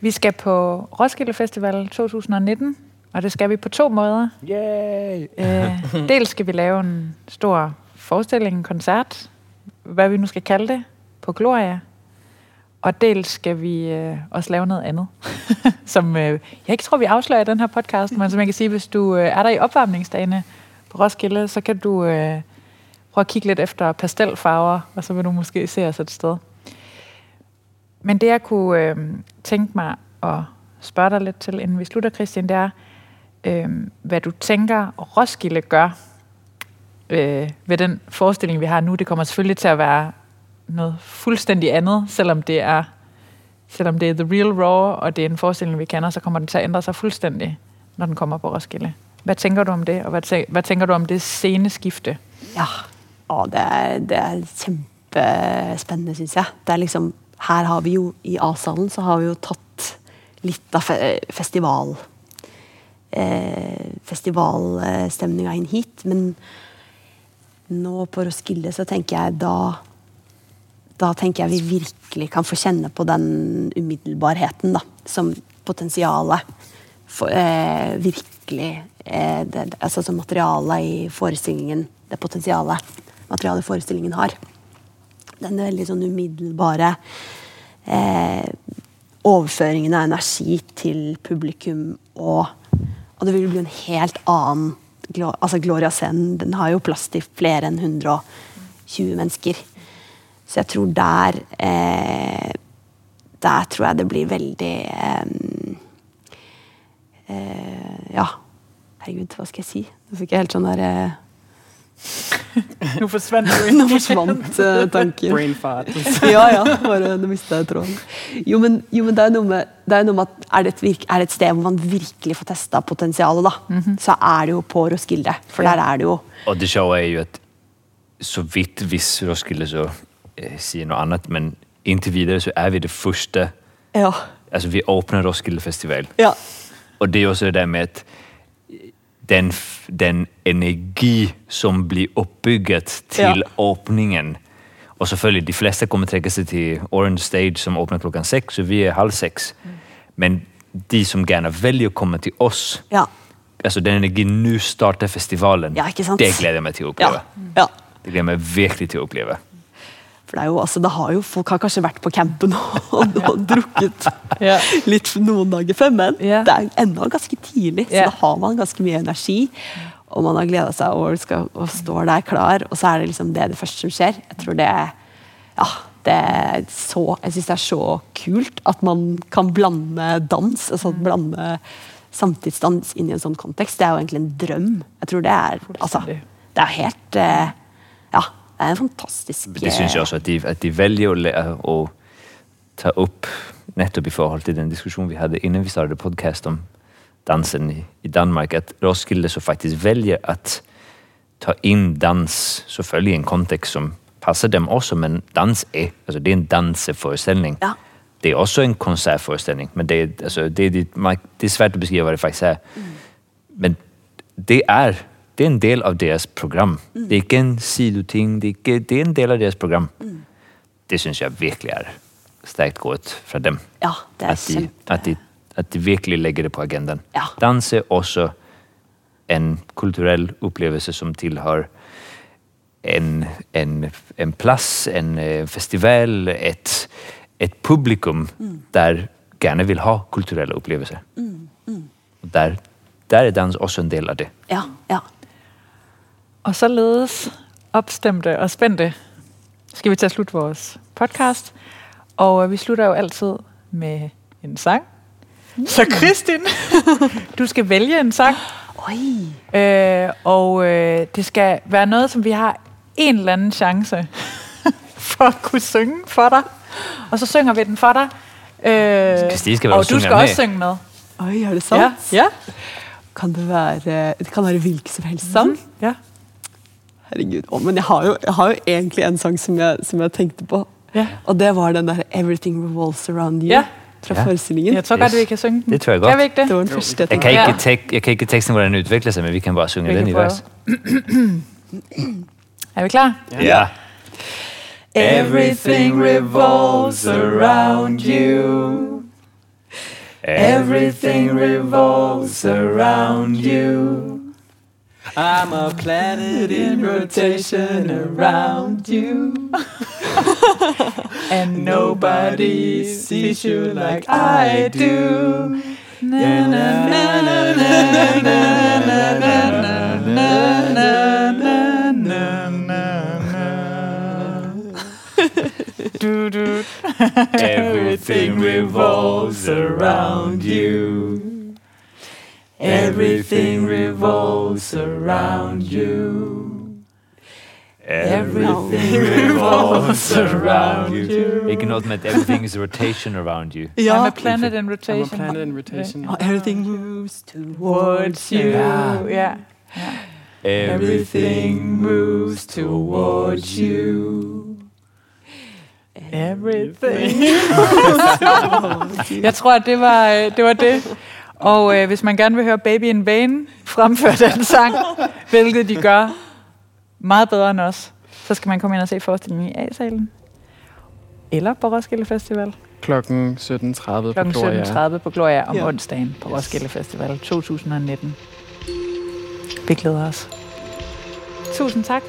Speaker 1: Vi skal på Roskilde Festival 2019, og det skal vi på to måder.
Speaker 2: Yay!
Speaker 1: Øh, dels skal vi lave en stor forestilling, en koncert, hvad vi nu skal kalde det, på Gloria. Og dels skal vi øh, også lave noget andet, som øh, jeg ikke tror, vi afslører i den her podcast, men som jeg kan sige, hvis du øh, er der i opvarmningsdagene på Roskilde, så kan du øh, prøve at kigge lidt efter pastelfarver, og så vil du måske se os et sted. Men det, jeg kunne øh, tænke mig at spørge dig lidt til, inden vi slutter, Christian, det er, øh, hvad du tænker, Roskilde gør øh, ved den forestilling, vi har nu. Det kommer selvfølgelig til at være noget fuldstændig andet, selvom det er selvom det er The Real Raw, og det er en forestilling, vi kender, så kommer den til at ændre sig fuldstændig, når den kommer på Roskilde. Hvad tænker du om det, og hvad, tæ- hvad tænker du om det sceneskifte?
Speaker 3: Ja, Å, det, er, det er kjempespennende, syns jeg. Det er liksom, her har vi jo, I A-salen så har vi jo taget lidt af fe festival eh, festivalstemninga ind hit. Men nå på Roskilde så tænker jeg da da tenker jeg vi virkelig kan få kjenne på den umiddelbarheten da, som potensialet for, eh, virkelig eh, det, altså som materialet i forestillingen Det potensialet materialet i forestillingen har. Den veldig sånn umiddelbare eh, overføringen av energi til publikum og Og det vil bli en helt annen altså Gloria-scenen den har jo plass til flere enn 120 mennesker. Så jeg tror der eh, Der tror jeg det blir veldig eh, eh, Ja. Herregud, hva skal jeg si? Nå fikk jeg helt sånn der eh,
Speaker 1: Nu forsvandt du
Speaker 3: Nå forsvant eh, tanken.
Speaker 4: Brain fart.
Speaker 3: ja, ja. Bare nå mista jeg tråden. Jo, men, jo, men det er noe med, det er noe med at er det, et virk, er det et sted hvor man virkelig får testa potensialet, da, så er det jo på Roskilde. For der er det jo
Speaker 2: Og det sjove er jo at så vidt hvis Roskilde så eh, siger noget andet, men indtil videre så er vi det første,
Speaker 3: Ja.
Speaker 2: altså vi åbner Roskilde Festival.
Speaker 3: ja.
Speaker 2: Og det er også det der med at den, den energi som blir uppbygget til
Speaker 3: Ja.
Speaker 2: åbningen. Og selvfølgelig, de fleste kommer trække sig til Orange Stage, som åbner klokken 6, så vi er halv seks. Men de som gerne vælger at komme til os,
Speaker 3: Ja.
Speaker 2: altså den energi nu starter festivalen,
Speaker 3: Ja,
Speaker 2: det glæder jeg mig til at opleve.
Speaker 3: Ja. ja.
Speaker 2: Det glæder jeg mig virkelig til at opleve.
Speaker 3: For det er jo, altså, det har jo, Folk har kanskje vært på campen og, og drukket
Speaker 1: Ja.
Speaker 3: litt noen dager før, men
Speaker 1: Ja.
Speaker 3: det er ennå ganske tidlig, så
Speaker 1: Ja.
Speaker 3: da har man ganske mye energi. Og man har gleda seg og, skal, og står der klar, og så er det liksom det, det første som skjer. Jeg tror det ja, det er så, jeg syns det er så kult at man kan blande dans, altså blande samtidsdans inn i en sånn kontekst. Det er jo egentlig en drøm. Jeg tror det er altså. Det er helt eh, Ja, er fantastisk
Speaker 2: Det synes jeg også, at de, at de vælger at, lære at tage op, netop i forhold til den diskussion, vi havde, inden vi startede podcast om dansen i, i Danmark, at Roskilde så faktisk vælger at ta ind dans, selvfølgelig i en kontekst, som passer dem også, men dans er, altså det er en danseforestilling.
Speaker 3: Ja.
Speaker 2: Det er også en koncertforestilling, men det er, altså, det er, det, man- det er svært at beskrive, hvad det faktisk er. Men det er, det er en del av deres program. Det er ikke en sidoting, det er, ikke, det er en del av deres program. Det synes jeg virkelig er stærkt gået fra dem.
Speaker 3: Ja, det er
Speaker 2: at, de,
Speaker 3: kjempe...
Speaker 2: at, de, at de virkelig lægger det på agendan.
Speaker 3: Ja.
Speaker 2: Dans er også en kulturel oplevelse, som tilhører en, en, en plads, en øh, festival, et, et publikum, der gerne vil ha kulturelle oplevelser. Og Der, der er dans også en del af det.
Speaker 3: Ja, ja.
Speaker 1: Og således opstemte og spændte skal vi til at slutte vores podcast. Og øh, vi slutter jo altid med en sang. Så Kristin, du skal vælge en sang.
Speaker 3: Oi!
Speaker 1: Øh, og øh, det skal være noget, som vi har en eller anden chance for at kunne synge for dig. Og så synger vi den for dig. Øh,
Speaker 2: Christine skal
Speaker 1: og du skal
Speaker 2: med.
Speaker 1: også synge med.
Speaker 3: Oi, er det sant?
Speaker 1: Ja. ja.
Speaker 3: Kan det være Det kan være hvilken som helst sang?
Speaker 1: ja.
Speaker 3: Herregud. Å, men jeg har, jo, jeg har jo egentlig en sang som jeg, som jeg tenkte på.
Speaker 1: Ja.
Speaker 3: Og det var den der 'Everything Revolves Around You'
Speaker 1: Ja.
Speaker 3: fra
Speaker 2: Ja.
Speaker 3: forestillingen.
Speaker 1: Jeg tror
Speaker 2: Yes.
Speaker 1: godt, vi kan synge den.
Speaker 2: Det tror jeg
Speaker 1: Kan
Speaker 2: godt.
Speaker 1: vi ikke det?
Speaker 3: Det var den første
Speaker 4: vi
Speaker 3: jeg
Speaker 2: kan,
Speaker 1: Ja.
Speaker 2: ikke tek, jeg kan ikke teksten, hvordan den udvikler sig, men vi kan bare synge
Speaker 1: Vi
Speaker 2: den
Speaker 1: kan
Speaker 2: i vers.
Speaker 1: Er vi klar?
Speaker 2: Ja.
Speaker 1: Everything revolves around you. Everything revolves around you.
Speaker 4: I'm a planet in rotation around you.
Speaker 1: And nobody sees you like I do. Na, na, na, na, na, na, na, na, na, na, na, na, na, na. Du, du.
Speaker 2: Everything revolves around you. Everything revolves around you. Everything revolves around you. Ikke noget med, at everything is a rotation around you.
Speaker 1: I'm a planet in
Speaker 4: I'm a
Speaker 1: rotation.
Speaker 4: planet in rotation.
Speaker 3: Oh, everything moves towards
Speaker 1: Towards you.
Speaker 2: Ja.
Speaker 1: Ja.
Speaker 2: Everything moves towards you.
Speaker 1: Everything. jeg tror, at det var det. Var det. Og øh, hvis man gerne vil høre Baby in Vain fremføre den sang, hvilket de gør meget bedre end os, så skal man komme ind og se forestillingen i A-salen. Eller på Roskilde Festival.
Speaker 4: Klokken 17.30 på
Speaker 1: Klokken
Speaker 4: Gloria.
Speaker 1: 17.30 på Gloria om
Speaker 3: Ja.
Speaker 1: onsdagen på
Speaker 4: Yes.
Speaker 1: Roskilde Festival 2019. Vi glæder os. Tusind tak.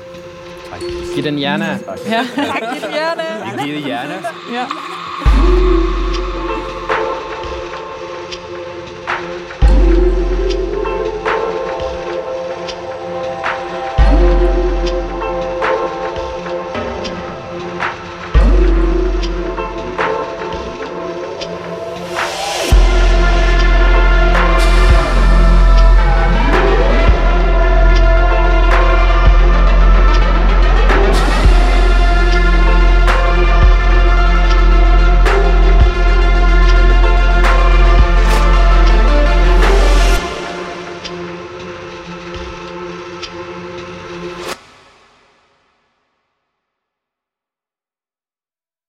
Speaker 4: Giv den hjerne.
Speaker 1: Ja. Tak, Gitte Hjerne.
Speaker 2: Giv det hjerne.
Speaker 1: Ja.